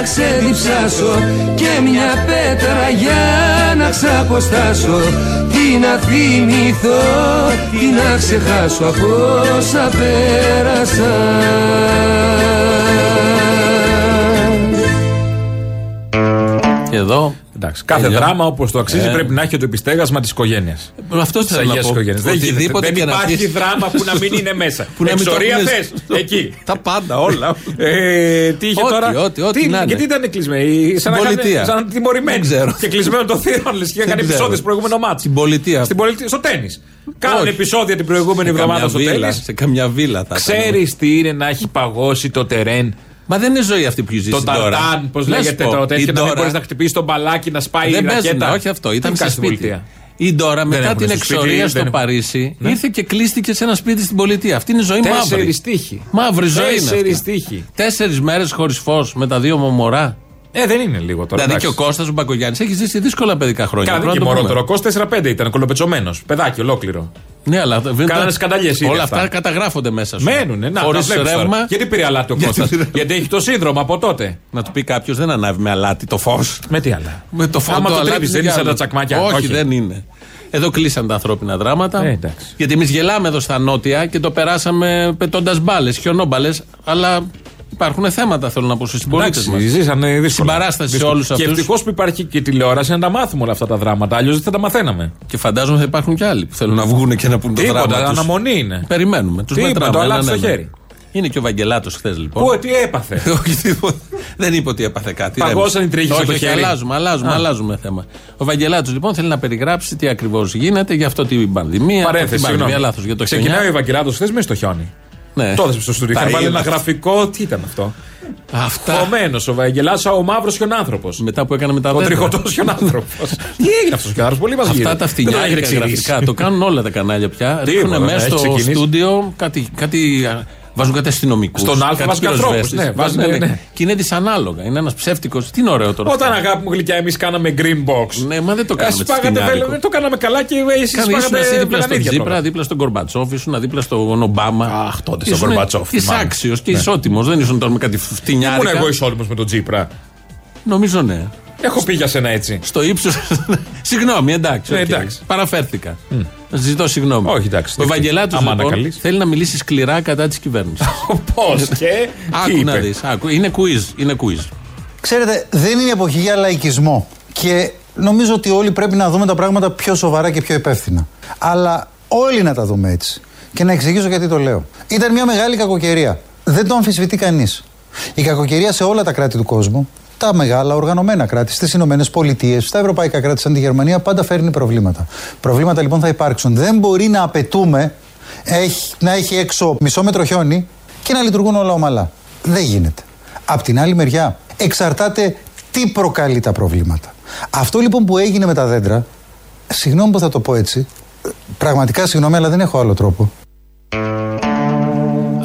να ξεδιψάσω και μια πέτρα για να ξαποστάσω τι να θυμηθώ, τι να ξεχάσω από όσα πέρασα Και εδώ. Εντάξει, κάθε Τέλειο. δράμα όπως το αξίζει Ε. πρέπει να έχει το επιστέγασμα της οικογένειας. Αυτό θέλω να πω. Δεν, γίνεται. Οτιδήποτε δεν και να υπάρχει πεις. δράμα που να μην είναι μέσα. <laughs> Που να μην το Εξορία έχουνε θες. στο- Εκεί. <laughs> Τα πάντα, όλα. Ε, τι είχε Ό,τι, τώρα; ό,τι, ό,τι τι, να είναι. Γιατί ήταν κλεισμένοι; Σαν να πολιτεία. είχαν- Σαν τιμωρημένοι. Δεν ξέρω. Και κλεισμένο το θύρον. Λες και είχαν Δεν ξέρω. επεισόδια στο προηγούμενο μάτσο. Στην πολιτεία. Στην πολιτεία. Στο τέννη. Κάνανε Όχι. επεισόδια την προηγούμενη Σε εβδομάδα καμιά στο βίλα, τέννη. Σε καμιά βίλα θα ήταν. Ξέρει τι είναι να έχει παγώσει το τερέν. Μα δεν είναι ζωή αυτή που ζει Το ταρτάν, πώς λέγεται το τέτοιο, να μην μπορείς να χτυπήσεις τον μπαλάκι, να σπάει η Δεν παίζουν, ρακέτα. όχι αυτό. Ήταν Τι σε κάνει στην σπίτι. πολιτεία. Η Ντόρα μετά έχουν την στο σπίτι, εξορία δεν στο έχουν. Παρίσι Ναι. ήρθε και κλείστηκε σε ένα σπίτι στην πολιτεία. Αυτή είναι η ζωή μαύρη. Τέσσερις τείχοι. Μαύρη ζωή είναι. Τέσσερις αυτή. τείχοι. Τέσσερις μέρες χωρίς φως με τα δύο μου μωρά. Ε, δεν είναι λίγο τώρα. Δηλαδή εντάξει. και ο Κώστας ο Μπακογιάννης έχει ζήσει δύσκολα παιδικά χρόνια. Κάνανε Πρέπει και να το μωρότερο. πούμε. Κώστας 4-5 ήταν κολοπετσωμένος. Παιδάκι ολόκληρο. Ναι, αλλά δεν Κάνανε τα- σκανταλιές ήδη Όλα αυτά. αυτά καταγράφονται μέσα σου. Μένουνε. Να, Χωρίς τα βλέπεις τώρα. ρεύμα. Γιατί πήρε <laughs> αλάτι ο Γιατί Κώστας; πήρε- Γιατί έχει το σύνδρομο από τότε. Να του πει κάποιος δεν ανάβει με αλάτι το φως. Με τι άλλα; Με το φως. Άμα το αλάτι τρίβεις, δεν είναι σαν άλλο. τα τσακμάκια. Όχι, Όχι. δεν είναι. Εδώ κλείσαν τα ανθρώπινα δράματα. Ε, εντάξει. γιατί εμείς γελάμε εδώ στα νότια και το περάσαμε πετώντας μπάλες, χιονόμπαλες. Αλλά υπάρχουν θέματα, θέλω να πω, στους συμπολίτες Εντάξει, μας. ζήσανε δύσκολα. Συμπαράσταση σε Δύσκολα. όλους Και αυτούς. ευτυχώς που υπάρχει και τηλεόραση να τα μάθουμε όλα αυτά τα δράματα. Αλλιώς δεν θα τα μαθαίναμε. Και φαντάζομαι θα υπάρχουν και άλλοι που θέλουν να βγουν και να πούν το Τίποτα, δράμα. τους. αναμονή είναι. Περιμένουμε. Τους Τίποτα, μετράμε. το έναν αλάτι στο έναν. χέρι. Είναι και ο Βαγγελάτος χθες λοιπόν. Πού, τι έπαθε; <laughs> Όχι, τίποτα. Δεν είπε ότι έπαθε κάτι. Παγώσαν οι τρίχες Όχι, από το όχι, χέρι. Αλλάζουμε, αλλάζουμε, Α. αλλάζουμε θέμα. Ο Βαγγελάτος λοιπόν θέλει να περιγράψει τι ακριβώς γίνεται για αυτό την πανδημία. Παρένθεση, την πανδημία, συγγνώμη. λάθος για το Ξεκινάει ο χιονιά. Ευαγγελάτο χθες μες στο χιόνι. Ναι. Τότε στο στούντιο. Τα Είχαν βάλει είδα. ένα γραφικό. Τι ήταν αυτό; Αυτά. Χωμένος ο Βαγγελάτο, ο μαύρος χιονάνθρωπο. Μετά που έκανε με τα Ο δέντρα. τριχωτό χιονάνθρωπο. <laughs> Τι έγινε αυτός ο χιονάνθρωπο, πολύ μας Αυτά τα φτηνιάρικα γραφικά το κάνουν όλα τα κανάλια πια. Τίποτα, Ρίχνουν ναι, μέσα έχει στο ξεκινήσει. στούντιο κάτι, κάτι. Βάζουν κάτι αστυνομικούς. Στον Α βάζουν και ανθρώπους, ναι, βάζουν, ναι. Και είναι δυσανάλογα. Είναι ένας ψεύτικος. Τι είναι ωραίο τώρα. Όταν αυτό. αγάπη μου γλυκιά, εμείς κάναμε green box. Ναι, μα δεν το κάναμε. Εσείς πάγατε, φτηνιάρικο. βέλο- δεν το κάναμε καλά και εσείς Κάνει ήσουν εσύ πάγατε δίπλα στον βελανίδια Τζίπρα, πρώτα. δίπλα στον Κορμπατσόφ, ήσουν δίπλα στον Ομπάμα. Αχ, τότε στον Γκορμπατσόφ, Είσαι θυμάμαι. άξιος και Ναι. ισότιμος. Δεν ήσουν τώρα με κάτι Ήμουν φτηνιάρικα. εγώ ισότιμος με τον Τζίπρα. Νομίζω ναι. Έχω πει για σένα έτσι. Στο ύψο. Συγγνώμη, εντάξει. Ναι, οκ. εντάξει. Παραφέρθηκα. Ζητώ συγγνώμη. Όχι, εντάξει, Ο δεν Ευαγγελάτος άμα λοιπόν, ανακαλείς. θέλει να μιλήσει σκληρά κατά της κυβέρνησης. <laughs> Πώς <laughs> και. τι Άκου να είπε. δεις. Είναι quiz. Είναι quiz. Ξέρετε, δεν είναι εποχή για λαϊκισμό. Και νομίζω ότι όλοι πρέπει να δούμε τα πράγματα πιο σοβαρά και πιο υπεύθυνα. Αλλά όλοι να τα δούμε έτσι. Και να εξηγήσω γιατί το λέω. Ήταν μια μεγάλη κακοκαιρία. Δεν το αμφισβητεί κανείς. Η κακοκαιρία σε όλα τα κράτη του κόσμου, τα μεγάλα οργανωμένα κράτη, στις Ηνωμένες Πολιτείες, στα ευρωπαϊκά κράτη σαν τη Γερμανία, πάντα φέρνει προβλήματα. Προβλήματα λοιπόν θα υπάρξουν. Δεν μπορεί να απαιτούμε έχει, να έχει έξω μισό μέτρο χιόνι και να λειτουργούν όλα ομαλά. Δεν γίνεται. Απ' την άλλη μεριά, εξαρτάται τι προκαλεί τα προβλήματα. Αυτό λοιπόν που έγινε με τα δέντρα, συγγνώμη που θα το πω έτσι, πραγματικά συγγνώμη, αλλά δεν έχω άλλο τρόπο.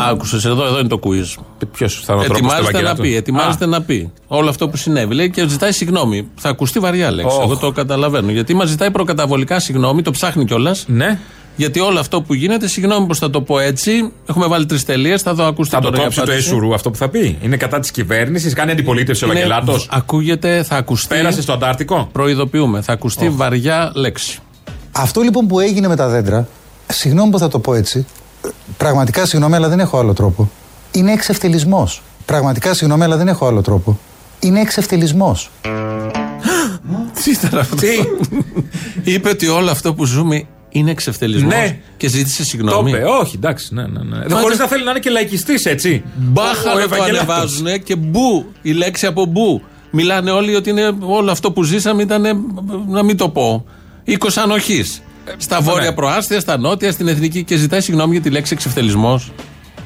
Άκουσες εδώ, εδώ είναι το quiz. Ποιος θα είναι ο τρόπος του Ετοιμάζεται να Ευαγγελάτου. πει, ετοιμάζεται να πει όλο αυτό που συνέβη. Λέει και ζητάει συγγνώμη. Θα ακουστεί βαριά λέξη. Οχ. Εγώ το καταλαβαίνω. Γιατί μας ζητάει προκαταβολικά συγγνώμη, το ψάχνει κιόλας. Ναι. Γιατί όλο αυτό που γίνεται, συγγνώμη που θα το πω έτσι, έχουμε βάλει τρεις τελείες, θα δω ακούστε Θα το τώρα η κόψει το απάντηση. Εσουρού αυτό που θα πει. Είναι κατά της κυβέρνησης, κάνει αντιπολίτευση ο Είναι- Ευαγγελάτο. Ακούγεται, θα ακουστεί. Πέρασε στο Αντάρτικο. Προειδοποιούμε, θα ακουστεί βαριά λέξη. Αυτό λοιπόν που έγινε με τα δέντρα, συγγνώμη που θα το πω έτσι, πραγματικά συγγνώμη, αλλά δεν έχω άλλο τρόπο. Είναι εξευτελισμός. Πραγματικά συγγνώμη, αλλά δεν έχω άλλο τρόπο. Είναι εξευτελισμός. <gasps> Τι ήταν αυτό; <laughs> Είπε ότι όλο αυτό που ζούμε είναι εξευτελισμός. Ναι. Και ζήτησε Το συγγνώμη. είπε, όχι, εντάξει. Ναι, ναι, ναι. Χωρίς να θέλει να είναι και λαϊκιστής, έτσι. Μπάχα Ο να το Ευαγγελάτος. ανεβάζουν και μπου. Η λέξη από μπου. Μιλάνε όλοι ότι είναι, όλο αυτό που ζήσαμε ήταν. Να μην το πω. Οίκος ανοχής. Στα βόρεια προάστια, στα νότια, στην εθνική και ζητάει συγγνώμη για τη λέξη εξευτελισμός.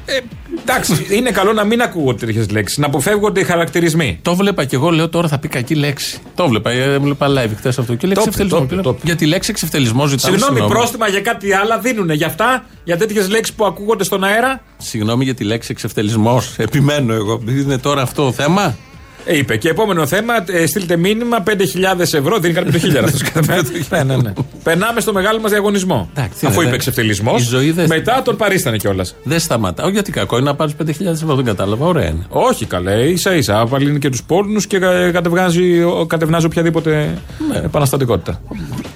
Ε, εντάξει, είναι καλό να μην ακούγονται τέτοιες λέξεις, να αποφεύγονται οι χαρακτηρισμοί. Το βλέπα και εγώ, λέω τώρα θα πει κακή λέξη. Το βλέπα, ε, έβλεπα live χθες αυτό. Και λέει Το εξευτελισμός. είπε, Και λέω, το είπε. Για τη λέξη εξευτελισμός ζητάμε Συγγνώμη, πρόστιμα για κάτι άλλο δίνουν για αυτά, για τέτοιες λέξεις που ακούγονται στον αέρα; Συγγνώμη για τη λέξη εξευτελισμός. Επιμένω εγώ. Είναι τώρα αυτό το θέμα. Ε, είπε. Και επόμενο θέμα, ε, στείλτε μήνυμα 5.000 ευρώ. Δίνει κάτι 5.000 αυτό κατά μέρα. ναι, ναι, ναι. Περνάμε στο μεγάλο μας διαγωνισμό. τι Αφού είναι, είπε δε- εξευτελισμός, η ζωή δεν- μετά τον παρίστανε κιόλας. Δεν σταματά. Όχι γιατί κακό είναι να πάρεις 5.000 ευρώ. Δεν κατάλαβα. Ωραία είναι. Όχι καλέ, ίσα ίσα. Απαλύνει και τους πόρνους και κα- κατευνάζει, ο- κατευνάζει οποιαδήποτε επαναστατικότητα.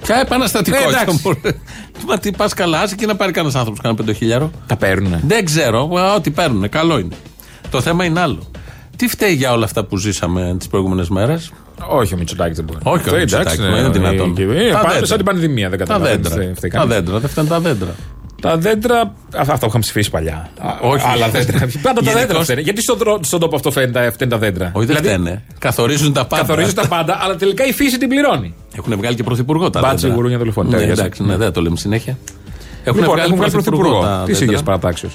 Ποια επαναστατικότητα. Ναι, εντάξει. μωρέ. Μα τι πας καλά, άσε και να πάρει κανένας άνθρωπο κάνα 5.000. Τα παίρνουνε. Δεν ξέρω. Α, Ό,τι παίρνουν. Καλό είναι. Το θέμα είναι άλλο. Τι φταίει για όλα αυτά που ζήσαμε τις προηγούμενες μέρες; Όχι, ο Μητσοτάκης δεν μπορεί. Όχι, Αυτό, ο εντάξει, Μητσοτάκης, ναι, δεν είναι δυνατόν. ε, ε, Τα πάμε δέντρα. σαν την πανδημία, δεν Τα καταλαβαίνω. δέντρα. δεν φταίει Τα κανείς. δέντρα, δεν φταίνουν τα δέντρα. Τα δέντρα. Αυτά που είχαμε ψηφίσει παλιά. Όχι. Άλλα δέντρα. <laughs> Πάντα τα Γενικώς- δέντρα φταίνε. Γιατί στον, δρο- στον τόπο αυτό φταίνουν τα, φταίνουν τα δέντρα; Όχι, δεν Δηλαδή, φταίνε. Καθορίζουν τα πάντα. Καθορίζουν τα πάντα, αλλά τελικά η φύση την πληρώνει. Έχουν βγάλει και πρωθυπουργό τα Μπάτσι, δέντρα. γουρούνια, δολοφόνοι. Ναι, Τέλεια. εντάξει, ναι, δεν το λέμε συνέχεια. Έχουν Λοιπόν, βγάλει έχουν βγάλει πρωθυπουργό. πρωθυπουργό. τα Τη δέντρα. ίδια παρατάξεω.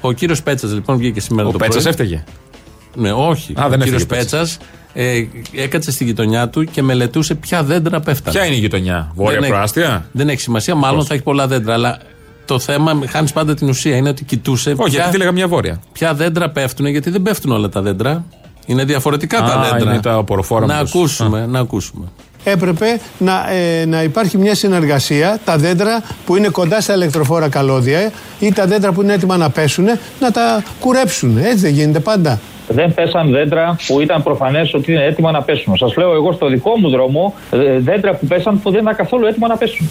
Ο κύριος Πέτσας λοιπόν βγήκε σήμερα Ο το Πέτσας πρωί. έφταιγε. Ναι, όχι. Α, δεν ο κύριος έφταιγε ο Πέτσας ε, έκατσε στη γειτονιά του και μελετούσε ποια δέντρα πέφτανε. Ποια είναι η γειτονιά, Βόρεια Δεν έχει- Προάστια; Δεν έχει σημασία, μάλλον θα έχει πολλά δέντρα. Αλλά το θέμα, χάνεις πάντα την ουσία, είναι ότι κοιτούσε. Όχι, ποια, γιατί τη λέγαμε μια βόρεια. ποια δέντρα πέφτουν, γιατί δεν πέφτουν όλα τα δέντρα. Είναι διαφορετικά τα Α, δέντρα. είναι τα αποροφόρα να μήπως. ακούσουμε, να ακούσουμε. Έπρεπε να, ε, να υπάρχει μια συνεργασία τα δέντρα που είναι κοντά στα ηλεκτροφόρα καλώδια ή τα δέντρα που είναι έτοιμα να πέσουν να τα κουρέψουν. Έτσι δεν γίνεται πάντα. Δεν πέσαν δέντρα που ήταν προφανές ότι είναι έτοιμα να πέσουν. Σας λέω εγώ στο δικό μου δρόμο ε, δέντρα που πέσαν που δεν ήταν καθόλου έτοιμα να πέσουν.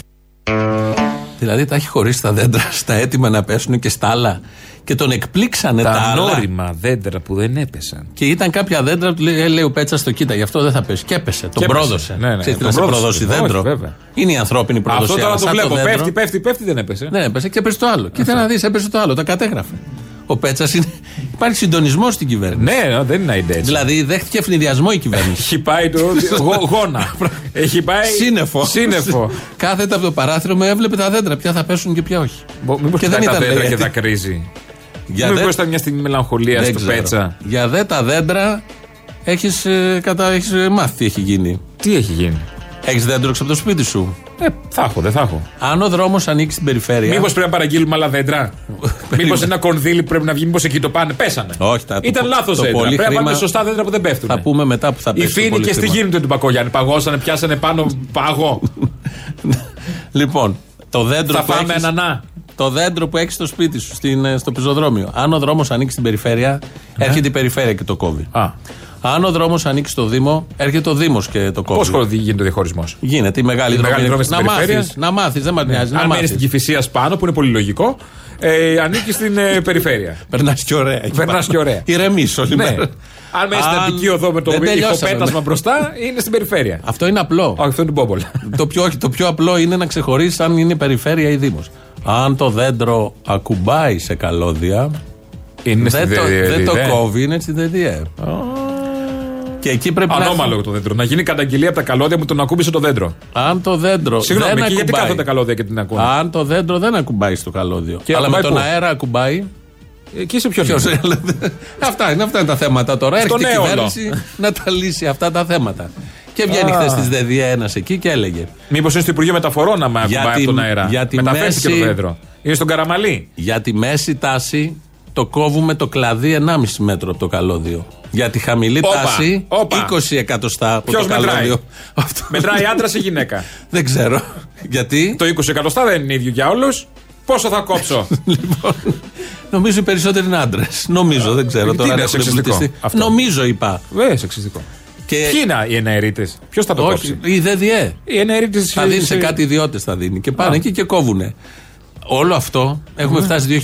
Δηλαδή τα έχει χωρίσει τα δέντρα <laughs> στα έτοιμα να πέσουν και στα άλλα. Και τον εκπλήξανε τα, Τα άλλα. ανώριμα δέντρα που δεν έπεσαν. Και ήταν κάποια δέντρα που λέει, ε, λέει ο Πέτσα το κοίτα, γι' αυτό δεν θα πέσει. Και έπεσε. Τον έπεσε. πρόδωσε. Ναι, ναι, Ξέρεις τι τον να σε πρόδωσε. προδώσει Όχι, δέντρο. βέβαια. Είναι η ανθρώπινη προδοσία. Αυτό τώρα αλλά το σαν βλέπω. δέντρο- Πέφτει, πέφτει, πέφτει, δεν έπεσε. Δεν έπεσε και έπεσε το άλλο. Κοίτα να δεις, έπεσε το άλλο. Τα κατέγραφε. Ο Πέτσας είναι. Υπάρχει συντονισμός στην κυβέρνηση. Ναι, δεν είναι έτσι. Δηλαδή δέχτηκε ευνηδιασμό η κυβέρνηση. Έχει πάει το <laughs> γο- γόνα. Έχει πάει Σύννεφο. Σύννεφο. Κάθεται από το παράθυρο με έβλεπε τα δέντρα. Ποια θα πέσουν και ποια όχι. Μήπως Και και δεν τα ήταν, δέντρα λέει, και γιατί- τα κρίζει. Για Μήπως δε- ήταν μια στιγμή μελαγχολίας Δεν στο ξέρω. πέτσα. Για δε τα δέντρα έχεις κατα... έχεις, ε, μάθει τι έχει γίνει. Τι έχει γίνει; Έχεις δέντρο έξω από το σπίτι σου; Ε, θα έχω, δεν θα έχω. Αν ο δρόμος ανήκει στην περιφέρεια. Μήπως πρέπει να παραγγείλουμε άλλα δέντρα; <laughs> Μήπως ένα κονδύλι που πρέπει να βγει, μήπως εκεί το πάνε; Πέσανε. Όχι, τα, Ήταν το- λάθος το δέντρα. πολύ Πρέπει να χρήμα- πάμε σωστά δέντρα που δεν πέφτουν. Θα πούμε μετά που θα Οι πέσει. το φίνοι πολύ και στη χρήμα. γίνονται του Πακογιάννη. Παγώσανε, πιάσανε πάνω παγό. <laughs> Λοιπόν, το δέντρο Θα που φάμε έχεις- ανανά. Το δέντρο που έχεις στο σπίτι σου, στην, ε, στο πεζοδρόμιο. Αν ο δρόμος ανήκει στην περιφέρεια, έρχεται η περιφέρεια και το κόβει. Α. Αν ο δρόμος ανήκει στο Δήμο, έρχεται ο Δήμος και το κόβει. Πώς γίνεται ο διαχωρισμός; Γίνεται η μεγάλη Η δρόμη. μεγάλη δρόμη στην να περιφέρεια. μάθεις, να μάθεις, δεν μα νοιάζει. να Αν μένει μάθεις. στην Κυφυσία πάνω, που είναι πολύ λογικό, ε, ανήκει στην ε, περιφέρεια. Περνάς και ωραία. εκεί Περνάς πάνω. και ωραία. Ηρεμείς όλη Ναι. μέρα. Αν μένει στην Αν- Αττική οδό με το Δεν τελειώσαμε. ηχοπέτασμα μπροστά, είναι στην περιφέρεια. Αυτό είναι απλό. Όχι, αυτό είναι μπόμπολα. το, πιο, όχι, το πιο απλό είναι να ξεχωρίσεις αν είναι περιφέρεια ή Δήμος. Αν το δέντρο ακουμπάει σε καλώδια. Είναι δεν, στη το, ΔΕΔΙΕ. δεν το κόβει, είναι στη ΔΕΔΙΕ. Και εκεί πρέπει να. Ανώμαλο το δέντρο. Να γίνει καταγγελία από τα καλώδια μου τον ακούμπησε το δέντρο. Αν το δέντρο. Συγγνώμη, δεν εκεί γιατί ακουμπάει. κάθονται τα καλώδια και την ακούνε; Αν το δέντρο δεν ακουμπάει στο καλώδιο. Και αλλά με ακουμπάει τον πού; αέρα ακουμπάει. Εκεί σε ποιον Ποιος είναι; έλεγε. <laughs> αυτά, είναι, αυτά είναι τα θέματα τώρα. Στο Έρχεται η νέο κυβέρνηση να τα λύσει αυτά τα θέματα. Και βγαίνει Α. χθες της ΔΕΔΙΕ ένας εκεί και έλεγε. Μήπως είναι στο Υπουργείο Μεταφορών άμα Για ακουμπάει τη- από τον αέρα; για τη Μεταφέρθηκε μέση- το δέντρο. Είναι στον Καραμαλή. Για τη μέση τάση το κόβουμε το κλαδί 1,5 μέτρο από το καλώδιο. Για τη χαμηλή Όπα, τάση όπα. 20 εκατοστά από Ποιος το μετράει; καλώδιο. Αυτό Μετράει άντρας ή γυναίκα; <laughs> δεν ξέρω. Γιατί; Το 20 εκατοστά δεν είναι ίδιο για όλους. Πόσο θα κόψω; <laughs> Λοιπόν, νομίζω οι περισσότεροι είναι άντρες. Νομίζω, δεν ξέρω Τι τώρα. αν είναι έχουν σεξιστικό; εμπλουτιστεί. αυτό. Νομίζω είπα. Βέβαια, σεξιστικό. Και Ποιοι είναι οι εναερίτες, Ποιος θα το όχι, κόψει; η ΔΕΔΙΕ. Οι εναερίτες. Θα δίνει σε κάτι ιδιώτες θα δίνει. Και πάνε Α. εκεί και κόβουνε. Όλο αυτό έχουμε φτάσει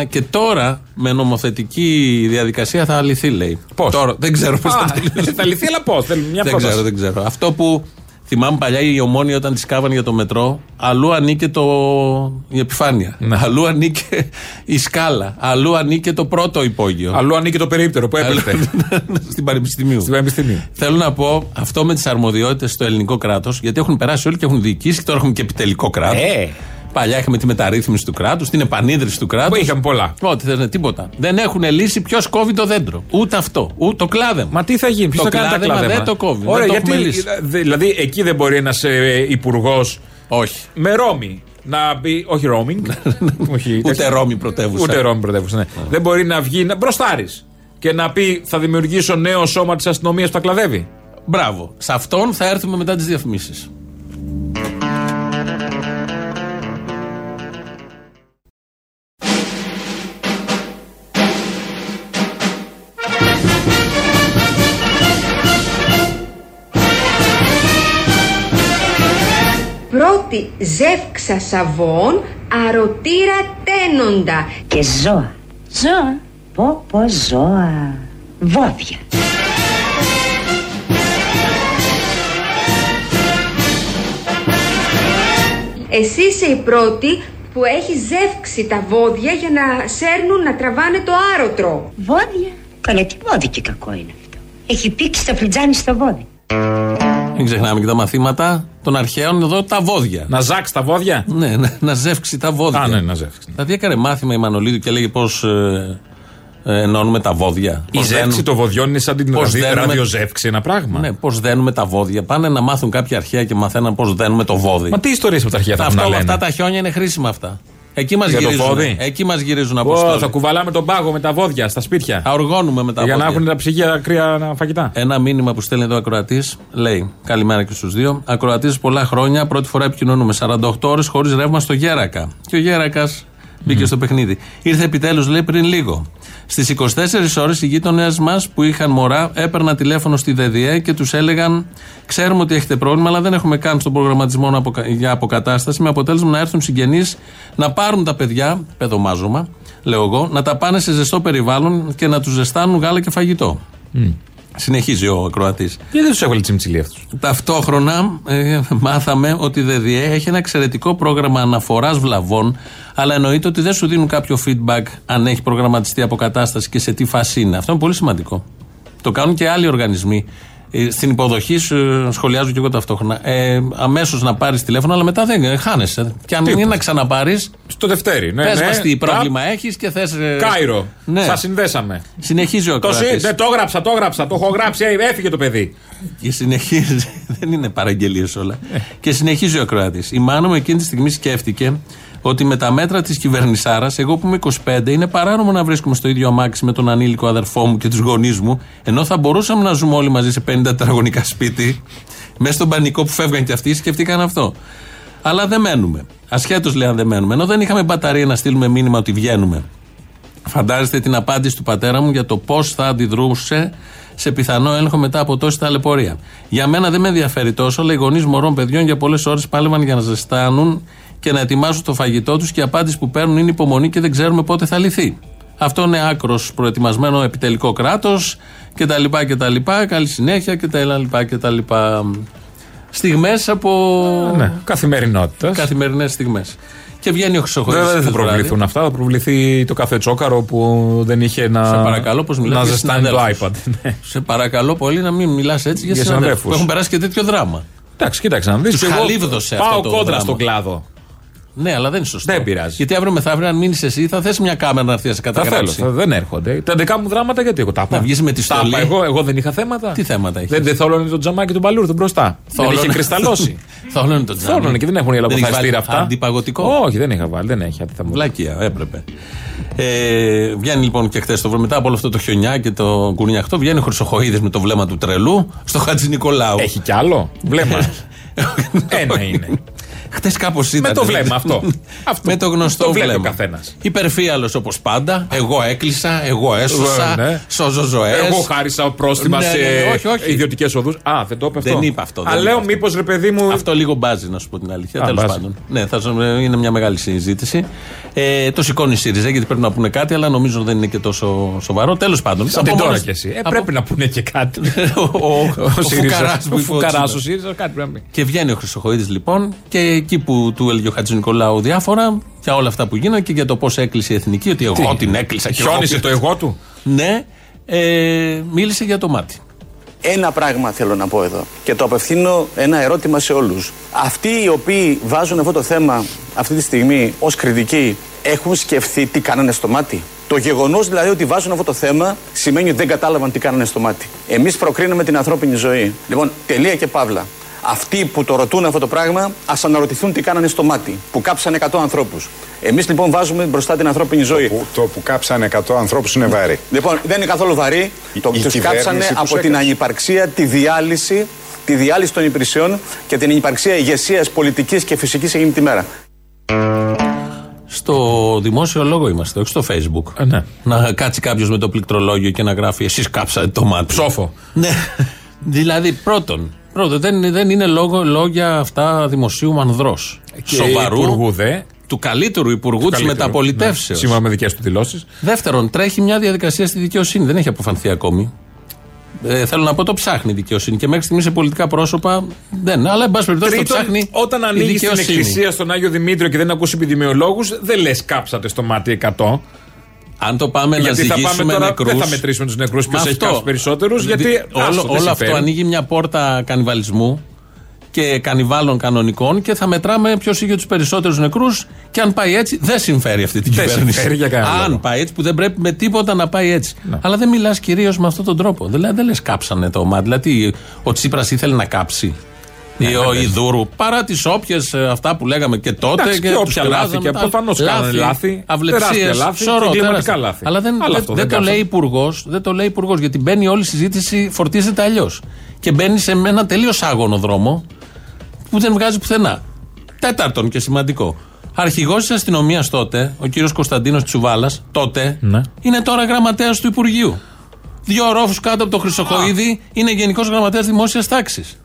2021 και τώρα με νομοθετική διαδικασία θα λυθεί, λέει. Πώς; Τώρα, δεν ξέρω πώς θα Α, το λύσει. <laughs> Θα λυθεί, αλλά πώς; Θέλει μια δεν πρόταση. ξέρω, δεν ξέρω. Αυτό που Θυμάμαι παλιά η ομόνια όταν της κάβανε για το μετρό, αλλού ανήκε το... η επιφάνεια. Αλλού ανήκε η σκάλα. Αλλού ανήκε το πρώτο υπόγειο. Αλλού ανήκε το περίπτερο που έπεφτε. <laughs> Στην Πανεπιστημίου. Στην Πανεπιστημίου. Θέλω να πω αυτό με τις αρμοδιότητες στο ελληνικό κράτος, γιατί έχουν περάσει όλοι και έχουν διοικήσει και τώρα έχουμε και επιτελικό κράτος. Ε. Παλιά είχαμε τη μεταρρύθμιση του κράτους, την επανίδρυση του κράτους. Που είχαμε πολλά. Ό,τι θες, ναι, τίποτα. Δεν έχουν λύσει ποιος κόβει το δέντρο. Ούτε αυτό. Ούτε το κλάδεμα. Μα τι θα γίνει, ποιος το θα κάνει τα κλάδεμα κλάδεμα; δεν το κόβει. Ωραία, δεν το γιατί. έχουμε λύσει. Δηλαδή εκεί δεν μπορεί ένας υπουργός. Όχι. Με Ρώμη. Να πει. Όχι roaming. <laughs> όχι, Ούτε Ρώμη πρωτεύουσα. Ούτε Ρώμη πρωτεύουσα. Ναι. Δεν μπορεί να βγει να μπροστάρεις και να πει θα δημιουργήσω νέο σώμα της αστυνομίας που τα κλαδεύει. Μπράβο. Σε αυτόν θα έρθουμε μετά τις διαφημίσεις. Πρώτη ζεύξα σαβών, αρωτήρα τένοντα. Και ζώα. Ζώα. Πω πω ζώα. Βόδια. Εσύ είσαι η πρώτη που έχει ζεύξει τα βόδια για να σέρνουν να τραβάνε το άρωτρο. Βόδια. Καλέ τι βόδι και κακό είναι αυτό. Έχει πήξει το φλιτζάνι στο βόδι. Μην ξεχνάμε και τα μαθήματα των αρχαίων εδώ τα βόδια. Να ζάξει τα βόδια; Ναι, να, να ζεύξει τα βόδια. Α, ναι, να ζεύξει. Δηλαδή έκανε μάθημα η Μανολίδου και λέγε πώς ε, ε, ενώνουμε τα βόδια. Η Πώς ζεύξη δένουμε- των βοδιών είναι σαν την πώς ραδι- δένουμε- ραδιοζεύξη, ένα πράγμα. Ναι, πώς δένουμε τα βόδια. Πάνε να μάθουν κάποια αρχαία και μαθαίναν πώς δένουμε το βόδι. Μα τι ιστορίες από τα αρχαία θα έχουν Αυτό, να λένε; αυτά τα χιόνια είναι χρήσιμα αυτά. Εκεί μας Για το γυρίζουν. βόδι; Εκεί μας γυρίζουν από Ω, θα κουβαλάμε τον πάγο με τα βόδια στα σπίτια; Αοργώνουμε με τα Για να βόδια. έχουν τα ψυγεία κρύα φαγητά. Ένα μήνυμα που στέλνει εδώ ακροατής λέει: Καλημέρα και στους δύο. Ακροατής πολλά χρόνια, πρώτη φορά επικοινωνούμε. 48 ώρες χωρίς ρεύμα στο Γέρακα. Και ο Γέρακας μπήκε στο παιχνίδι. Ήρθε επιτέλους, λέει, πριν λίγο. Στις 24 ώρες οι γείτονές μας που είχαν μωρά έπαιρναν τηλέφωνο στη ΔΔΕ και τους έλεγαν: Ξέρουμε ότι έχετε πρόβλημα, αλλά δεν έχουμε καν στον προγραμματισμό να αποκα- για αποκατάσταση. Με αποτέλεσμα να έρθουν συγγενείς να πάρουν τα παιδιά, παιδομάζωμα, λέω εγώ, να τα πάνε σε ζεστό περιβάλλον και να τους ζεστάνουν γάλα και φαγητό. Συνεχίζει ο ακροατή. Γιατί δεν τους έβαλε τσιμτσιλί αυτούς; Ταυτόχρονα ε, μάθαμε ότι η ΔΔΕ έχει ένα εξαιρετικό πρόγραμμα αναφοράς βλαβών, αλλά εννοείται ότι δεν σου δίνουν κάποιο feedback αν έχει προγραμματιστεί αποκατάσταση και σε τι φάση είναι. Αυτό είναι πολύ σημαντικό. Το κάνουν και άλλοι οργανισμοί. Ε, Στην υποδοχή σου, σχολιάζω και εγώ ταυτόχρονα. Ε, Αμέσως να πάρεις τηλέφωνο, αλλά μετά δεν ε, χάνεσαι. Και αν Τίποτα. είναι να ξαναπάρεις. Στο Δευτέρι. Ναι, πες ναι. μας τι Ταπ. πρόβλημα έχεις και θες. Κάιρο. Ναι. Σας συνδέσαμε. Συνεχίζει ο Το, ακροατής. συ- δεν το έγραψα, το έγραψα. Το έχω γράψει, ε, έφυγε το παιδί. Και συνεχίζει. <laughs> Δεν είναι παραγγελίες όλα. Ε. και συνεχίζει ο ακροατής. Η μάνα μου εκείνη τη στιγμή σκέφτηκε ότι με τα μέτρα της κυβερνησάρας, εγώ που είμαι 25, είναι παράνομο να βρίσκουμε στο ίδιο αμάξι με τον ανήλικο αδερφό μου και τους γονείς μου, ενώ θα μπορούσαμε να ζούμε όλοι μαζί σε 50 τετραγωνικά σπίτι, μέσα στον πανικό που φεύγαν και αυτοί, σκεφτήκαν αυτό. Αλλά δεν μένουμε. Ασχέτως λέει αν δεν μένουμε. Ενώ δεν είχαμε μπαταρία να στείλουμε μήνυμα ότι βγαίνουμε. Φαντάζεστε την απάντηση του πατέρα μου για το πώς θα αντιδρούσε σε πιθανό έλεγχο μετά από τόση ταλαιπωρία. Για μένα δεν με ενδιαφέρει τόσο, αλλά οι γονείς μωρών παιδιών για πολλές ώρες πάλευαν για να ζεστάνουν και να ετοιμάζουν το φαγητό τους και η απάντηση που παίρνουν είναι υπομονή και δεν ξέρουμε πότε θα λυθεί. Αυτό είναι άκρος προετοιμασμένο επιτελικό κράτος κτλ. κτλ. Καλή συνέχεια κτλ. κτλ. Στιγμές από. Ναι, καθημερινότητας. Καθημερινές στιγμές. Και βγαίνει ο Χρυσοχοίδης. Βέβαια δεν θα προβληθούν αυτά. Θα προβληθεί το καφέ τσόκαρο που δεν είχε να. Σε παρακαλώ, πώ μιλάς Να για ζεστάνει το συναδέλφους. iPad. Ναι. Σε παρακαλώ πολύ να μην μιλάς έτσι για, Για συναδέλφους συναδέλφους. που έχουν περάσει και τέτοιο δράμα. Εντάξει, κοίταξε να δεις. Τους χαλίβδωσε αυτό Πάω το κόντρα δράμα. στον κλάδο. Ναι, αλλά δεν είναι σωστό. Δεν πειράζει. Γιατί αύριο μεθαύριο, αν μείνεις εσύ, θα θες μια κάμερα να έρθει να σε Θα θέλω, καταγράψει. θα- δεν έρχονται. Τα δικά μου δράματα γιατί εγώ τα είπα. Να βγεις με τη Τα στολή. είπα Εγώ, εγώ δεν είχα θέματα. Τι θέματα έχεις; Δεν, δεν θόλωνε το τζαμάκι του μπαλούρ, τον μπροστά. Δεν είχε Θόλωνε. κρυσταλλώσει. <laughs> Θόλωνε το τζάμι. Θόλωνε και δεν έχουν οι Δεν έχεις λαμποφαστήρα βάλει αυτά. Αντιπαγωτικό; Όχι, δεν είχα βάλει, δεν έχει. τι θα μου- Βλάκια, έπρεπε. Ε, βγαίνει λοιπόν και χθες το βράδυ, μετά από όλο αυτό το χιονιά και το κουνιαχτό, βγαίνει ο Χρυσοχοίδης με το βλέμμα του τρελού στο Χατζη Νικολάου. Έχει κι άλλο. Βλέμμα. <laughs> Ένα είναι. Χτες κάπως ήταν. Με το βλέμμα <laughs> αυτό. Με το γνωστό Το βλέπει ο βλέμμα. καθένας. Υπερφύαλος όπως πάντα. Εγώ έκλεισα, εγώ έσωσα. Ναι. Σώζω ζωές. Εγώ χάρισα πρόστιμα Ναι, ναι, σε ναι, όχι, όχι. ιδιωτικές οδούς. Α, δεν το είπε αυτό. Δεν είπα αυτό. Α, δεν λέω είπα αυτό. μήπως ρε παιδί μου. Αυτό λίγο μπάζει, να σου πω την αλήθεια. Α, Τέλος μπάζει. πάντων. Ναι, θα, σου- είναι μια μεγάλη συζήτηση. Ε, το σηκώνει η ΣΥΡΙΖΑ γιατί πρέπει να πούνε κάτι, αλλά νομίζω δεν είναι και τόσο σοβαρό. Τέλος πάντων. Σαν την από τώρα μόνος- κι εσύ. Ε, από- πρέπει να πούνε και κάτι. <laughs> ο, ο, ο ΣΥΡΙΖΑ. Φουκαράς που Ο είπε ο Φουκαράς, Τσίπρας. ο ΣΥΡΙΖΑ, κάτι πρέπει να πει. Και βγαίνει ο Χρυσοχοίδης λοιπόν και εκεί που του έλεγε ο Χατζη Νικολάου διάφορα για όλα αυτά που γίνανε και για το πώς έκλεισε η εθνική, ότι εγώ Τι; την έκλεισα και εγώ Χιόνισε πήρα- το εγώ του; Ναι, ε, μίλησε για το μάτι. Ένα πράγμα θέλω να πω εδώ και το απευθύνω ένα ερώτημα σε όλους. Αυτοί οι οποίοι βάζουν αυτό το θέμα αυτή τη στιγμή ως κριτική έχουν σκεφτεί τι κάνανε στο μάτι; Το γεγονός δηλαδή ότι βάζουν αυτό το θέμα σημαίνει ότι δεν κατάλαβαν τι κάνανε στο μάτι. Εμείς προκρίνουμε την ανθρώπινη ζωή. Λοιπόν, τελεία και παύλα. Αυτοί που το ρωτούν αυτό το πράγμα, ας αναρωτηθούν τι κάνανε στο μάτι, που κάψανε 100 ανθρώπους. Εμείς λοιπόν βάζουμε μπροστά την ανθρώπινη ζωή. Το που κάψανε 100 ανθρώπους είναι βαρύ. Λοιπόν, δεν είναι καθόλου βαρύ. Η- Το, η τους κυβέρνηση κάψανε τους από την έκαψε. ανυπαρξία, τη διάλυση, τη διάλυση των υπηρεσιών και την ανυπαρξία ηγεσίας πολιτικής και φυσικής εκείνη τη μέρα. Στο δημόσιο λόγο είμαστε, όχι στο facebook. ναι. Να κάτσει κάποιος με το πληκτρολόγιο και να γράφει Εσείς κάψατε το μάτι. Ψόφο. Ναι. <laughs> δηλαδή, πρώτον, πρώτον δεν, δεν είναι λόγο, λόγια αυτά δημοσίου μανδρός. Και Σοβαρού. υπουργού δε. Του καλύτερου υπουργού της Καλύτερο, μεταπολιτεύσεως. ναι, Σύμφωνα με δικές του δηλώσεις. Δεύτερον, τρέχει μια διαδικασία στη δικαιοσύνη. Δεν έχει αποφανθεί ακόμη. Ε, θέλω να πω, το ψάχνει η δικαιοσύνη. Και μέχρι στιγμής σε πολιτικά πρόσωπα δεν. Αλλά, εν πάση περιπτώσει, το ψάχνει. όταν η ανοίγει την δικαιοσύνη. εκκλησία στον Άγιο Δημήτριο και δεν ακούς επιδημιολόγους, δεν λες κάψατε στο μάτι 100. Αν το πάμε να γιατί θα πάμε ζυγίσουμε τώρα, νεκρούς. δεν θα μετρήσουμε τους νεκρούς Μα ποιο έχει αυτό. κάψει περισσότερους. Γιατί Δηλαδή, άστο, όλο, δεν όλο αυτό συμφέρει. ανοίγει μια πόρτα κανιβαλισμού και κανιβάλων κανονικών και θα μετράμε ποιος είχε τους περισσότερους νεκρούς. Και αν πάει έτσι, δεν συμφέρει αυτή την Δεν κυβέρνηση. συμφέρει για κανένα αν λόγο. Ναι. πάει έτσι, που δεν πρέπει με τίποτα να πάει έτσι. Αλλά δεν μιλάς κυρίως με αυτόν τον τρόπο. Δηλαδή, δεν λες κάψανε το μάτι. Δηλαδή, ο Τσίπρας ήθελε να κάψει. Ναι, Ή ο Ιδούρου, παρά τις όποιες αυτά που λέγαμε και τότε. Εντάξει, και και τους όποια λάθη, κράζαμε και τα- προφανώς κάνανε λάθη, αυλεψίες, τεράστια λάθη σωρό, και εγκληματικά τεράστια. λάθη. Αλλά δεν, Αλλά δεν, αυτό δεν δεν το λέει κάψανε. υπουργός, δεν το λέει υπουργός, γιατί μπαίνει όλη η συζήτηση, φορτίζεται αλλιώς. Και μπαίνει σε ένα τελείως άγωνο δρόμο που δεν βγάζει πουθενά. Τέταρτον και σημαντικό. Αρχηγός της αστυνομίας τότε, ο κύριος Κωνσταντίνος Τσουβάλας, τότε, Ναι. είναι τώρα γραμματέας του Υπουργείου. Δύο ρόφους κάτω από το Χρυσοχοίδη είναι γενικός γραμματέας δημόσιας τάξης.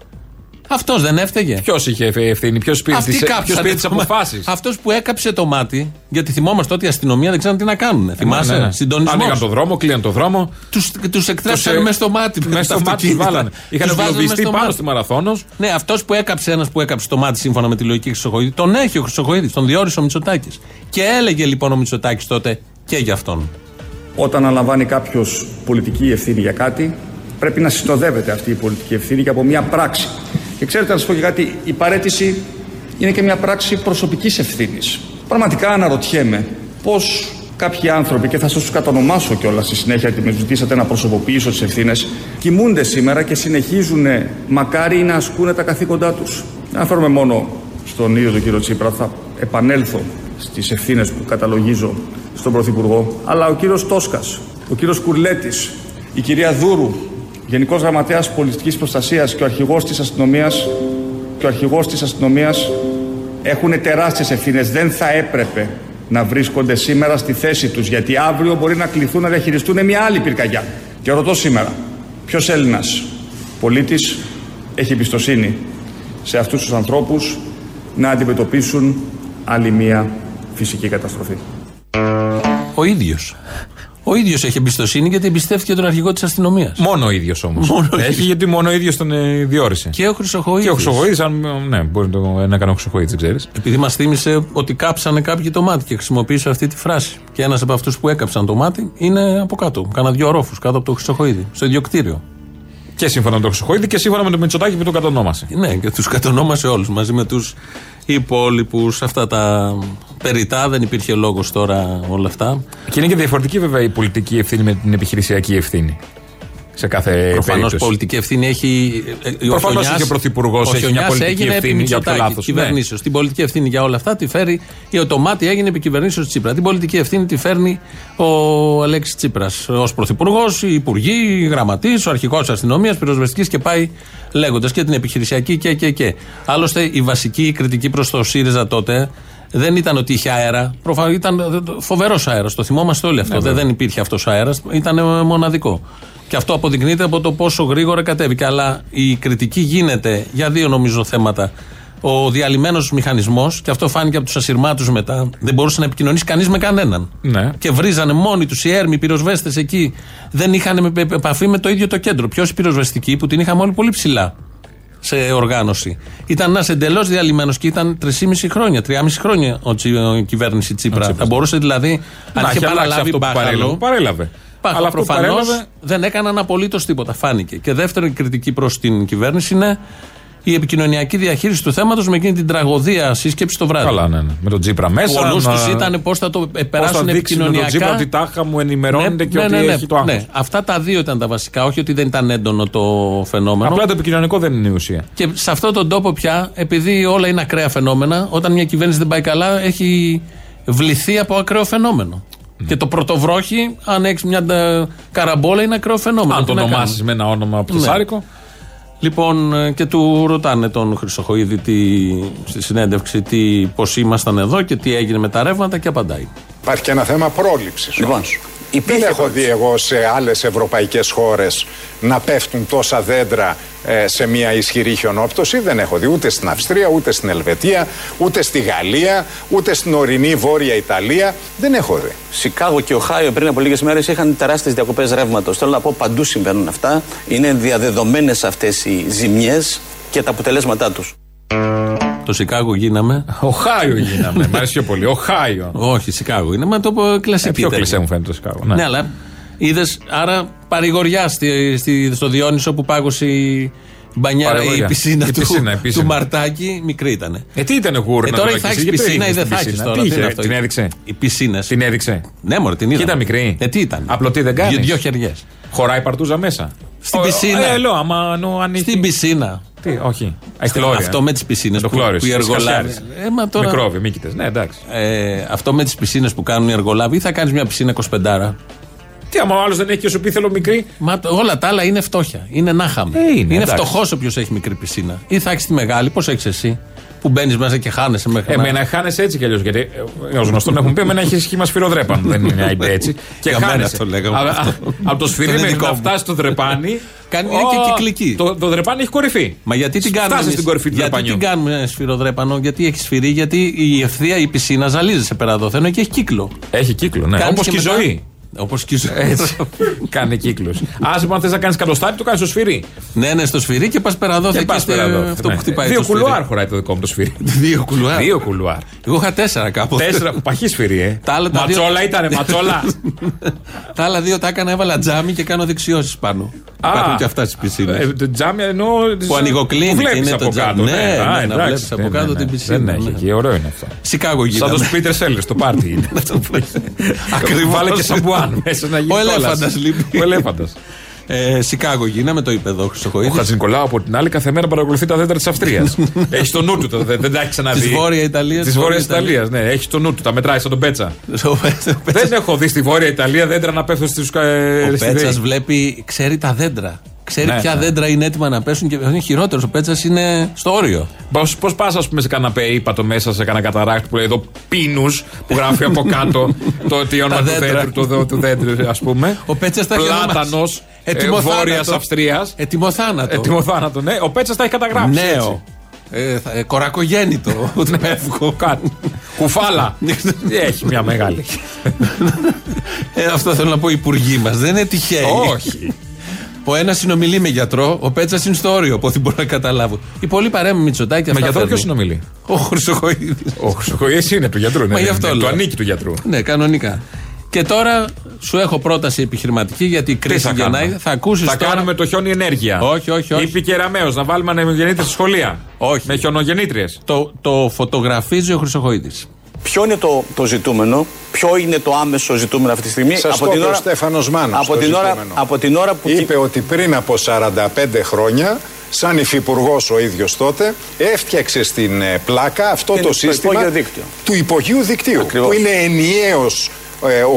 Αυτός δεν έφταιγε. Ποιος είχε ευθύνη, ποιος πήρε Αυτοί τι κάψανε το μάτι. αποφάσεις; Αυτός που έκαψε το μάτι, γιατί θυμόμαστε ότι η αστυνομία δεν ξέραν τι να κάνουν. Θυμάσαι, Ναι, ναι, ναι. συντονισμός. Άνοιγαν το δρόμο, κλείναν το δρόμο. Του τους εκτρέψαν Τους, ε, μέσα στο μάτι. μες Μέσα τα στο μάτι τους αυτοκίνητα. βάλανε. Είχαν Τους βάζανε εγκλωβιστεί μέσα στο πάνω μάτι. στη Μαραθώνος. Ναι, αυτός που έκαψε ένας που έκαψε το μάτι σύμφωνα με τη λογική Χρυσοχοίδη, τον έχει ο Χρυσοχοίδης, τον διόρισε ο Μητσοτάκης. Και έλεγε λοιπόν ο Μητσοτάκης τότε και για αυτόν. Όταν αναλαμβάνει κάποιος πολιτική ευθύνη για κάτι, πρέπει να συνοδεύεται αυτή η πολιτική ευθύνη και από μια πράξη. Και ξέρετε, να σας πω και κάτι, η παρέτηση είναι και μια πράξη προσωπικής ευθύνης. Πραγματικά αναρωτιέμαι πώς κάποιοι άνθρωποι, και θα σας τους κατονομάσω κιόλας στη συνέχεια, γιατί με ζητήσατε να προσωποποιήσω τις ευθύνες, κοιμούνται σήμερα και συνεχίζουν μακάρι να ασκούν τα καθήκοντά τους. Δεν αναφέρομαι μόνο στον ίδιο τον κύριο Τσίπρα, θα επανέλθω στις ευθύνες που καταλογίζω στον Πρωθυπουργό, αλλά ο κύριος Τόσκας, ο κύριος Κουρλέτης, η κυρία Δούρου, Γενικός Γραμματέας Πολιτικής Προστασίας και ο αρχηγός της αστυνομίας και ο αρχηγός της αστυνομίας έχουν τεράστιες ευθύνες. Δεν θα έπρεπε να βρίσκονται σήμερα στη θέση τους, γιατί αύριο μπορεί να κληθούν να διαχειριστούν μια άλλη πυρκαγιά. Και ρωτώ σήμερα, ποιος Έλληνας πολίτης έχει εμπιστοσύνη σε αυτούς τους ανθρώπους να αντιμετωπίσουν άλλη μία φυσική καταστροφή; Ο ίδιος. Ο ίδιος έχει εμπιστοσύνη γιατί εμπιστεύτηκε τον αρχηγό της αστυνομίας. Μόνο ο ίδιος όμως. Μόνο ο Έχει ίδιος. γιατί μόνο ο ίδιος τον ε, διόρισε. Και ο Χρυσοχοίδης. Και ο Χρυσοχοίδης, αν. Ναι, μπορεί να το να έκανε ο Χρυσοχοίδης, δεν ξέρεις. Επειδή μας θύμισε ότι κάψανε κάποιοι το μάτι και χρησιμοποίησε αυτή τη φράση. Και ένας από αυτούς που έκαψαν το μάτι είναι από κάτω. Κάνα δύο ρόφους κάτω από το Χρυσοχοίδη, στο ίδιο κτίριο. Και σύμφωνα με τον Χρυσοχοίδη και σύμφωνα με τον Μητσοτάκη που τον κατονόμασε. Ναι, και τους κατονόμασε όλους μαζί με τους υπόλοιπους. Αυτά τα περιτά, δεν υπήρχε λόγος τώρα όλα αυτά. Και είναι και διαφορετική βέβαια η πολιτική ευθύνη με την επιχειρησιακή ευθύνη. Σε κάθε Προφανώς περίπτωση. πολιτική ευθύνη έχει. ε, ε, ο Προφανώς Χιονιάς- είχε ο Πρωθυπουργός, ο έχει μια Χιονιάς πολιτική έγινε ευθύνη επί για όποιο Μητσοτάκη, λάθος. κυβερνήσεως. Την πολιτική ευθύνη για όλα αυτά τη φέρει. Η οτομάτη έγινε επί κυβερνήσεω Τσίπρας. Την πολιτική ευθύνη τη φέρνει ο Αλέξης Τσίπρας. Ω πρωθυπουργός, οι υπουργοί, οι γραμματείς, ο αρχικό αστυνομίας, πυροσβεστικής και πάει λέγοντας και την επιχειρησιακή και, και, και. Άλλωστε, η βασική κριτική προς το ΣΥΡΙΖΑ τότε δεν ήταν ότι είχε αέρα. Προφανώ ήταν φοβερός αέρας. Το θυμόμαστε όλοι αυτό. Ναι, δεν, βέβαια. δεν υπήρχε αυτός αέρας. Ήταν ε, μοναδικό. Και αυτό αποδεικνύεται από το πόσο γρήγορα κατέβηκε. Αλλά η κριτική γίνεται για δύο νομίζω θέματα. Ο διαλυμένος μηχανισμός, και αυτό φάνηκε από τους ασυρμάτους μετά, δεν μπορούσε να επικοινωνήσει κανείς με κανέναν. Ναι. Και βρίζανε μόνοι τους οι έρμοι, οι πυροσβέστες εκεί. Δεν είχαν με- με- επαφή με το ίδιο το κέντρο. Ποιος οι πυροσβεστικοί που την είχαμε όλοι πολύ ψηλά σε οργάνωση. Ήταν ένας εντελώς διαλυμένος και ήταν 3,5 χρόνια, 3,5 χρόνια ο, Τσι- η κυβέρνηση Τσίπρα. Θα μπορούσε δηλαδή, αν Να είχε έχει αλλάξει παραλάβει αυτό που παρέλαβε. μπάχαλο. Παρέλαβε. Πάχα, Αλλά αυτό που προφανώς παρέλαβε- δεν έκαναν απολύτως τίποτα. Φάνηκε. Και δεύτερη κριτική προς την κυβέρνηση είναι η επικοινωνιακή διαχείριση του θέματος με εκείνη την τραγωδία σύσκεψη το βράδυ. Καλά, ναι, ναι. Με τον Τζίπρα μέσα. Ο νους να- τους ήταν πώς θα το Πώς θα περάσουν δείξει με τον Τζίπρα επικοινωνιακά. ότι τάχα μου ενημερώνεται Ναι, και ναι, ότι ναι, ναι, έχει το άγχος. ναι. Αυτά τα δύο ήταν τα βασικά. Όχι ότι δεν ήταν έντονο το φαινόμενο. Απλά το επικοινωνικό δεν είναι η ουσία. Και σε αυτόν τον τόπο πια, επειδή όλα είναι ακραία φαινόμενα, όταν μια κυβέρνηση δεν πάει καλά, έχει βληθεί από ακραίο φαινόμενο. Ναι. Και το πρωτοβρόχι, αν έχεις μια ε, καραμπόλα, είναι ακραίο φαινόμενο. Αν Τι το να κάνουμε; ονομάσει με ένα όνομα πιτσάρικο. Λοιπόν, ε, και του ρωτάνε τον Χρυσοχοίδη τι, στη συνέντευξη τι, πώς ήμασταν εδώ και τι έγινε με τα ρεύματα και απαντάει. Υπάρχει και ένα θέμα πρόληψης. Λοιπόν, δεν έχω δει εγώ σε άλλες ευρωπαϊκές χώρες να πέφτουν τόσα δέντρα ε, σε μια ισχυρή χιονόπτωση. Δεν έχω δει ούτε στην Αυστρία, ούτε στην Ελβετία, ούτε στη Γαλλία, ούτε στην ορεινή Βόρεια Ιταλία. Δεν έχω δει. Σικάγο και Οχάιο πριν από λίγες μέρες είχαν τεράστιες διακοπές ρεύματος. Θέλω να πω παντού συμβαίνουν αυτά. Είναι διαδεδομένε αυτές οι ζημιές και τα αποτελέσματά τους. Το Σικάγο γίναμε. Οχάιο γίναμε. Μ' αρέσει πιο πολύ. Οχάιο. Όχι, Σικάγο είναι, μα το πω κλασική. Ε, πιο τέτοια. κλεισέ μου φαίνεται το Σικάγο. Ναι, αλλά είδες, άρα παρηγοριά στη, στη- στο Διόνυσο που πάγωσε η μπανιέρα ή η Παρηγοριά. πισίνα, Η του, πισίνα, η πισίνα. του Μαρτάκη, μικρή ήταν. Ε, τι ήταν γούρνα Ε, τώρα τώρα θα και έχεις εσύ, γιατί πισίνα ή έγινε δεν θα στην έχεις πισίνα; τώρα. Τι τι είναι είχε, αυτό; την έδειξε; Οι πισίνες. Την έδειξε. Ναι, μωρέ, την είδα. Και ήταν μικρή. Ε, τι ήταν. Απλωτή δεν κάνεις. Δύο, δύο χεριές. Χωράει παρτούζα μέσα. Στην Ο- πισίνα. Ε, λέω, άμα νο, ανοίγει. Στην πισίνα. Τι, όχι. Έχει Στην- χλώρια. Αυτό με τις πισίνες Το που, χλώριο, που οι στις εργολάβοι. Κασιάρες. Ε, μα τώρα- Μικρόβιο, μήκητες. Ναι, εντάξει. Ε, αυτό με τις πισίνες που κάνουν οι εργολάβοι ή θα κάνεις μια πισίνα 25. Τι άμα ο άλλος δεν έχει και σου πει θέλω μικρή; Μα το- όλα τα άλλα είναι φτώχεια. Είναι νάχαμε. Ε, είναι, εντάξει. φτωχός όποιος έχει μικρή πισίνα. Ή θα έχεις τη μεγάλη, πώς έχεις εσύ. Που μπαίνεις μέσα και χάνεσαι μέχρι Εμένα χάνεσαι έτσι κι αλλιώς. Γιατί ε, ως γνωστόν έχουν πει: Εμένα έχει σχήμα σφυροδρέπαν. δεν είναι έτσι. Και Για μένα χάνεσαι. το λέγαμε Α, αυτό. α, Από το σφυρί Είναι μέχρι δικό να μου. φτάσει στο δρεπάνι. <laughs> Κάνει Ω, και κυκλική. Το, το δρεπάνι έχει κορυφή. Μα γιατί την κάνουμε. Φτάσε εμείς- στην κορυφή του γιατί δρεπανιού. την κάνουμε σφυροδρέπανο, γιατί έχει σφυρί, γιατί η ευθεία, η πισίνα ζαλίζεσαι πέρα εδώ. Θέλω και έχει κύκλο. Έχει κύκλο, ναι. Κάνεις Όπως και η μετά- ζωή. Όπως και η ζωή. Έτσι. Κάνει κύκλους. Άσε που αν θες να κάνεις κατοστάρι, το κάνεις στο σφυρί. ναι, ναι, στο σφυρί και πας πέρα εδώ. Και θα πας εκεί πέρα εδώ. αυτό Ναι. που χτυπάει. Δύο το σφυρί. κουλουάρ χωράει το δικό μου το σφυρί. <laughs> Δύο κουλουάρ. Δύο κουλουάρ. Εγώ είχα τέσσερα κάπου. Τέσσερα. <laughs> Παχύ σφυρί, ε. Τα άλλα τα δύο- Ματσόλα ήτανε, ματσόλα. <laughs> Τα άλλα δύο τα έκανα, έβαλα τζάμι και κάνω δεξιώσεις πάνω. Υπάρχουν και αυτά στις πισίνες. Ε, Το τζάμι εννοώ. Που ανοιγοκλίνει Που και βλέπεις είναι από το τζάμι. κάτω. Ναι, ναι, Α, να εντάξει. βλέπεις από Ναι, κάτω ναι, την ναι. πισίνα, Δεν έχει ναι. εκεί, ωραίο είναι αυτό. Σικάγο Σαν γίναμε. το Σπίτερ Σέλλερ, το πάρτι είναι. Ακριβώς. Βάλε και σαμπουάν μέσα να γίνει Ο κόλαση. ελέφαντας λείπει. Ο ελέφαντας. Ε, Σικάγο γίναμε, το είπε εδώ ο Ο Χρυσοχοίδης. Χατζη Νικολάου από την άλλη κάθε μέρα παρακολουθεί τα δέντρα της Αυστρίας. έχει το νου του, το- δεν, δεν τα έχει ξαναδεί. Της Βόρεια Ιταλίας, Της της Βόρεια Βόρειας Ιταλία, ναι. Έχει το νου του, τα μετράει σαν τον Πέτσα. Ο Πέτσα- δεν έχω δει στη Βόρεια Ιταλία δέντρα να πέφτουν στου. Ο Πέτσας βλέπει, ξέρει τα δέντρα. Ξέρει Ναι, ποια ναι. δέντρα είναι έτοιμα να πέσουν και είναι χειρότερος. Ο Πέτσας είναι στο όριο. Πώς πας, ας πούμε, σε κανένα το μέσα σε κανένα καταράκτη που λέει εδώ πίνους, που γράφει από κάτω <laughs> το τι όνομα Τα του δέντρα. δέντρου, το, δο- του δέντρου, ας πούμε. Ο Πέτσας τα έχει Πλάτανος ονομάσει. Έτοιμο Βόρειας θάνατο. Αυστρίας. Ετοιμοθάνατο. Ετοιμοθάνατο, ναι. Ο Πέτσας τα έχει καταγράψει. Νέο. έτσι. Ε, θα- ε, κορακογέννητο. <laughs> Το εύκο. Κάτι. Κουφάλα. <laughs> Έχει μια μεγάλη. Ε, αυτό θέλω να πω οι υπουργοί μας. Δεν είναι τυχαίοι. Όχι. Ο ένα συνομιλεί με γιατρό, ο Πέτσας είναι στο όριο, από ό,τι μπορώ να καταλάβω. Οι πολλοί παρέμουν με Μητσοτάκη Με αυτά γιατρό ποιος φέρνουν. συνομιλεί; Ο Χρυσοχοίδης. Ο Χρυσοχοίδης είναι του γιατρού. Ναι, Μα γι' ναι, αυτό ναι, λέω. Το ανήκει του γιατρού. Ναι, κανονικά. Και τώρα σου έχω πρόταση επιχειρηματική γιατί η Τι κρίση θα γεννάει. κάνουμε; Θα ακούσεις Θα τώρα. κάνουμε το χιόνι ενέργεια. Όχι, όχι, όχι. Είπε κεραμαίο να βάλουμε ανεμογεννήτρε στη σχολεία. Όχι. Με χιονογεννήτριες. Το, το φωτογραφίζει ο Χρυσοχοίδης. Ποιο είναι το, το ζητούμενο, ποιο είναι το άμεσο ζητούμενο αυτή τη στιγμή; Σας το είπε ο Στέφανος Μάνος από, το την ώρα, ζητούμενο. από την ώρα που. Είπε ότι πριν από 45 χρόνια, σαν υφυπουργός ο ίδιος τότε, έφτιαξε στην ε, πλάκα αυτό Είναι το το σύστημα υπόγειο δίκτυο. του υπογείου δικτύου. Ακριβώς. Που είναι ενιαίος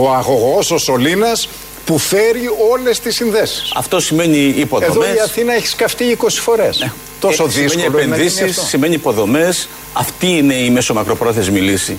ο αγωγός, ο σωλήνας που φέρει όλες τις συνδέσεις. Αυτό σημαίνει υποδομές. Εδώ η Αθήνα έχει σκαφτεί 20 φορές. Τόσο Ε, σημαίνει δύσκολο είναι να γίνει επενδύσεις, αυτό. σημαίνει υποδομές. Αυτή είναι η μέσο-μακροπρόθεσμη λύση.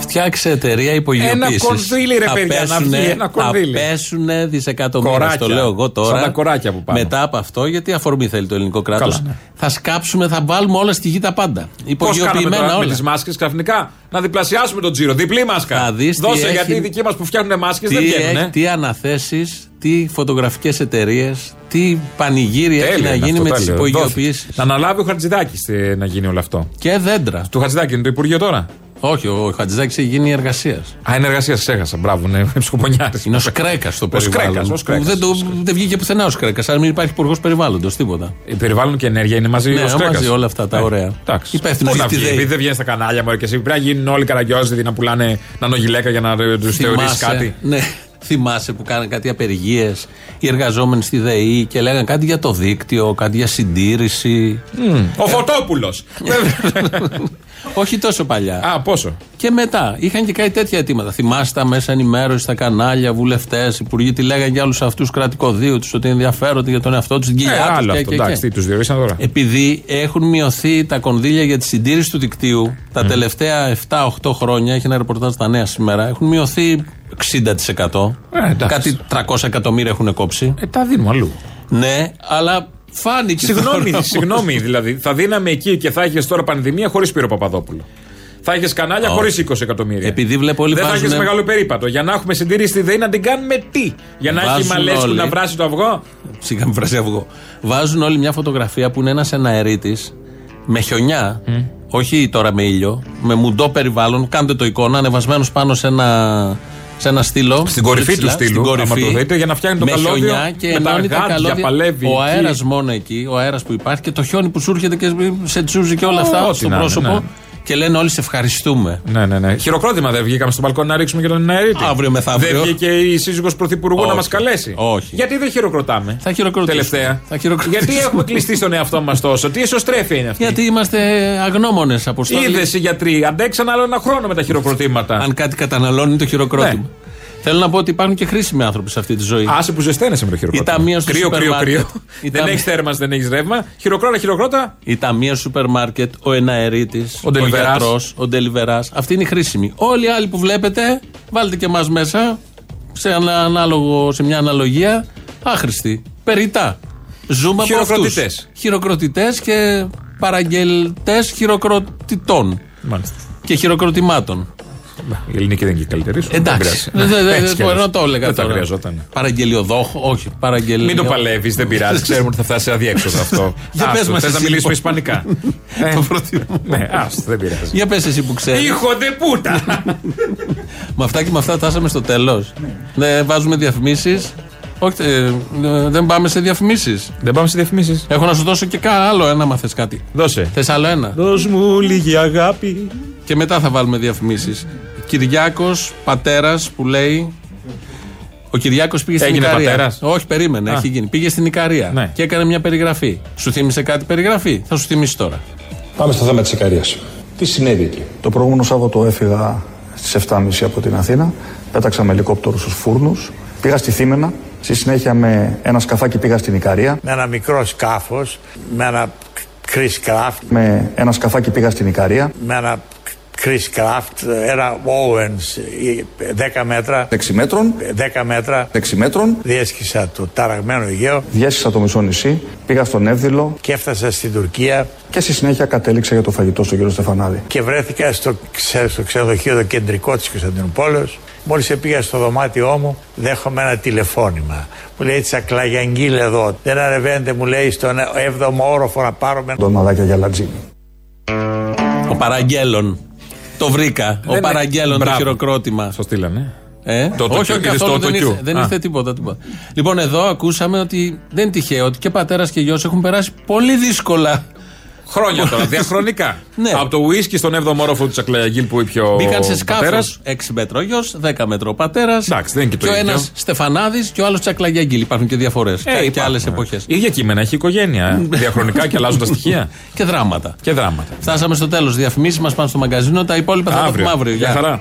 Φτιάξε εταιρεία υπογειοποίησης. Ένα κονδύλι, ρε παιδιά, να βγει ένα κονδύλι. Θα πέσουν δισεκατομμύρια. Κοράκια. Το λέω εγώ τώρα. Σαν τα κοράκια που πάμε. Μετά από αυτό, γιατί αφορμή θέλει το ελληνικό κράτος. Καλά, ναι. Θα σκάψουμε, θα βάλουμε όλα στη γη τα πάντα. Πώς κάναμε Υπογειοποιημένα τώρα με όλα. τις μάσκες ξαφνικά; Να διπλασιάσουμε τον τζίρο. Διπλή μάσκα. Θα δεις τι Δώσε έχει- γιατί οι δικοί μας που φτιάχνουν μάσκες Τι, δεν έχει- βγαίνουν. τι αναθέσεις, τι φωτογραφικές εταιρείες, τι πανηγύρια έχει να γίνει με τις υπογειοποιήσει. Να αναλάβει ο Χατζηδάκης να γίνει όλο αυτό. Και δέντρα. Του Χατζηδάκη είναι το Υπουργείο τώρα. Όχι, ο Χατζηδάκης έχει γίνει εργασίας. Α, είναι εργασίας, ξέχασα. Μπράβο, είναι ψυχοπονιάρη. Είναι ο Σκρέκα στο Ο περιβάλλον. Σκρέκας, ο που Σκρέκας. Δεν, το, δεν βγήκε πουθενά ο Σκρέκα. Αν μην υπάρχει υπουργός περιβάλλοντος, τίποτα. Η περιβάλλον και ενέργεια είναι μαζί Ναι, ο Σκρέκας. μαζί όλα αυτά τα Ε, ωραία. Εντάξει. Υπεύθυνος Πού για να τη βγει, ΔΕΗ. επειδή δεν βγαίνει στα κανάλια μου και εσύ. Πρέπει να γίνουν όλοι καραγκιόζιδοι να πουλάνε νανογιλέκα για να τους θεωρήσει κάτι. Ναι, θυμάσαι που κάνανε κάτι απεργίες οι εργαζόμενοι στη ΔΕΗ και λέγανε κάτι για το δίκτυο, κάτι για συντήρηση. Μμ, Ο Φωτόπουλος. <laughs> <laughs> Όχι τόσο παλιά. Α, πόσο; Και μετά είχαν και κάτι τέτοια αιτήματα. Θυμάστε τα μέσα ενημέρωσης, τα κανάλια, βουλευτές, υπουργοί, τι λέγανε για όλου αυτούς του κρατικοδίου τους, ότι ενδιαφέρονται για τον εαυτό τους, την Ε, κοιλιά τους. άλλο και, αυτό. και, Εντάξει, και. τι τους διορίσαν τώρα. Επειδή έχουν μειωθεί τα κονδύλια για τη συντήρηση του δικτύου τα τελευταία 7-8 χρόνια, έχει ένα ρεπορτάζ στα νέα σήμερα, έχουν μειωθεί 60%. Ε, εντάξει. Κάτι 300 εκατομμύρια έχουν κόψει. Ε, τα δίνουμε αλλού. Ναι, αλλά φάνηκε. Συγγνώμη, τώρα. συγγνώμη δηλαδή. Θα δίναμε εκεί και θα είχε τώρα πανδημία χωρίς Σπύρο Παπαδόπουλο. Θα είχε κανάλια Όχι. χωρίς 20 εκατομμύρια. Επειδή βλέπω όλοι Δεν θα βάζουνε- έχει μεγάλο περίπατο. Για να έχουμε συντηρήσει στη ΔΕΗ να την κάνουμε τι. Για να έχει Βάζουν μαλέσκου όλοι. να βράσει το αυγό. Σιγά μην βράσει αυγό. Βάζουν όλοι μια φωτογραφία που είναι ένας εναερίτης με χιονιά, όχι τώρα με ήλιο, με μουντό περιβάλλον. Κάντε το εικόνα, ανεβασμένος πάνω σε ένα, σε ένα στήλο. Στην κορυφή πολύ του ψηλά, στήλου, στην άμα κορυφή, το δείτε, για να φτιάχνει το με καλώδιο, χιονιά και με τα ενώνει τα γάντια, καλώδια. παλεύει Ο εκεί. αέρας μόνο εκεί, ο αέρας που υπάρχει και το χιόνι που σου έρχεται και σε τσούζει και όλα Ό, αυτά ό,τι στο να είναι, πρόσωπο. Ναι. Και λένε όλοι σε ευχαριστούμε. Ναι, ναι, ναι. Χειροκρότημα δεν βγήκαμε στο μπαλκόνι να ρίξουμε και τον αερίτη. Αύριο μεθαύριο. Δεν βγήκε η σύζυγος πρωθυπουργού να Όχι. μας καλέσει. Όχι. Γιατί δεν χειροκροτάμε. Θα χειροκροτήσουμε. Τελευταία. Θα χειροκροτήσουμε. Γιατί έχουμε κλειστεί στον εαυτό μας τόσο. Τι εσωστρέφεια είναι αυτή. Γιατί είμαστε αγνώμονες αποστόλοι. Είδες οι γιατροί, αντέξαν άλλο ένα χρόνο με τα χειροκροτήματα. Αν κάτι καταναλώνει το χειροκρότημα. Θέλω να πω ότι υπάρχουν και χρήσιμοι άνθρωποι σε αυτή τη ζωή. Άσε που ζεσταίνεσαι με το χειροκρότημα. Η ταμεία στο κρύο, σούπερ κρύο, μάρκετ. κρύο. Η Δεν ταμεία- έχεις θέρμανση, δεν έχεις ρεύμα. Χειροκρότα, χειροκρότα. Η ταμεία στο σούπερ μάρκετ, ο εναερίτης, ο, Ο Ντελιβεράς. γιατρός, ο Ντελιβερά. Αυτή είναι η χρήσιμη. Όλοι οι άλλοι που βλέπετε, βάλτε και εμάς μέσα σε, ένα ανάλογο, σε μια αναλογία. Άχρηστοι. Περιτά. Ζούμε από αυτούς. Χειροκροτητές. Χειροκροτητές και παραγγελτές χειροκροτητών. Μάλιστα. Και χειροκροτημάτων. Η ελληνική δεν είναι και η καλύτερη. σου. Εντάξει. Δεν Δεν πειράζει. δεν- Έτσι δεν κι μπορώ αλλιώς. να το έλεγα Δεν τα τώρα. χρειαζόταν. Παραγγελιοδόχο, όχι. Παραγγελιο... Μην το παλεύεις, δεν πειράζει. <laughs> Ξέρουμε ότι θα φτάσει σε αδιέξοδο αυτό. <laughs> Για πες Άστο, μας θες να εσύ, μιλήσουμε λοιπόν. ισπανικά; <laughs> Ε, Το προτιμώ. Ναι, άστο, δεν πειράζει. Για πες εσύ που ξέρεις. Hijo de puta! Με αυτά και με αυτά φτάσαμε στο τέλος. Δεν βάζουμε διαφημίσεις. Όχι, ε, ε, δεν πάμε σε διαφημίσεις. Δεν πάμε σε διαφημίσεις. Έχω να σου δώσω και κα- άλλο ένα, μα θες κάτι. Δώσε. Θες άλλο ένα; Δώσ' μου λίγη αγάπη. Και μετά θα βάλουμε διαφημίσεις. Κυριάκος, πατέρας που λέει. Ο Κυριάκος πήγε στην Έγινε Ικαρία. πατέρας; Όχι, περίμενε, Α. έχει γίνει. Πήγε στην Ικαρία Ναι. και έκανε μια περιγραφή. Σου θύμισε κάτι περιγραφή; Θα σου θυμίσει τώρα. Πάμε στο θέμα της Ικαρίας. Τι συνέβη εκεί; Το προηγούμενο Σάββατο έφυγα στις 7.30 από την Αθήνα. Πέταξα με ελικόπτερο στους φούρνους. Πήγα στη Θήμενα. Στη συνέχεια με ένα σκαφάκι πήγα στην Ικαρία. με ένα μικρό σκάφος, με ένα Chris Craft, Με ένα σκαφάκι πήγα στην Ικαρία. με ένα Chris Craft, ένα Owens, 10 μέτρα, 6 μέτρων. 10 μέτρα, 6 μέτρων. διέσχισα το ταραγμένο Αιγαίο Διέσχισα το μισό νησί. Πήγα στον Εύδηλο. και έφτασα στην Τουρκία Και στη συνέχεια κατέληξα για το φαγητό στον κύριο Στεφανάδη. και βρέθηκα στο, ξε- στο ξενοδοχείο το κεντρικό της Κωνσταντινούπολης. Μόλις πήγα στο δωμάτιό μου, δέχομαι ένα τηλεφώνημα. Μου λέει τσακλαγιαγγίλ εδώ. Δεν ανεβαίνετε, μου λέει, στον 7ο όροφο να πάρουμε. Τον Μαδάκια για Λατζίνη. Ο Παραγγέλων. Το βρήκα. Δεν ο Παραγγέλων το Μπράβο. χειροκρότημα. Στο στείλανε. Ε; Το όχι, τοκιού, όχι, είδες καθόλου το δεν τοκιού. ήρθε, δεν Α. ήρθε τίποτα, τίποτα. Λοιπόν, εδώ ακούσαμε ότι δεν είναι τυχαίο ότι και πατέρας και γιος έχουν περάσει πολύ δύσκολα Χρόνια τώρα, διαχρονικά. Ναι. Από το ουίσκι στον 7ο όροφο του Τσακλαγίλ που είπε ο Μπήκαν σε σκάφος. πατέρας. 6 μέτρο ο γιος, 10 μέτρο ο πατέρας. Εντάξει, δεν είναι και το Και ο ίδιο. ένας Στεφανάδης και ο άλλος Τσακλαγιαγγίλ. Υπάρχουν και διαφορές. Ε, και υπάρχουν, άλλες ναι. εποχές. Ίδια κείμενα, έχει οικογένεια. Διαχρονικά και αλλάζουν τα στοιχεία. <laughs> Και δράματα. Και δράματα. Φτάσαμε στο τέλος. Διαφημίσεις μας πάνε στο μαγκαζίνο. Τα υπόλοιπα θα τα Αύριο. πούμε αύριο. Γεια Γεια. χαρά.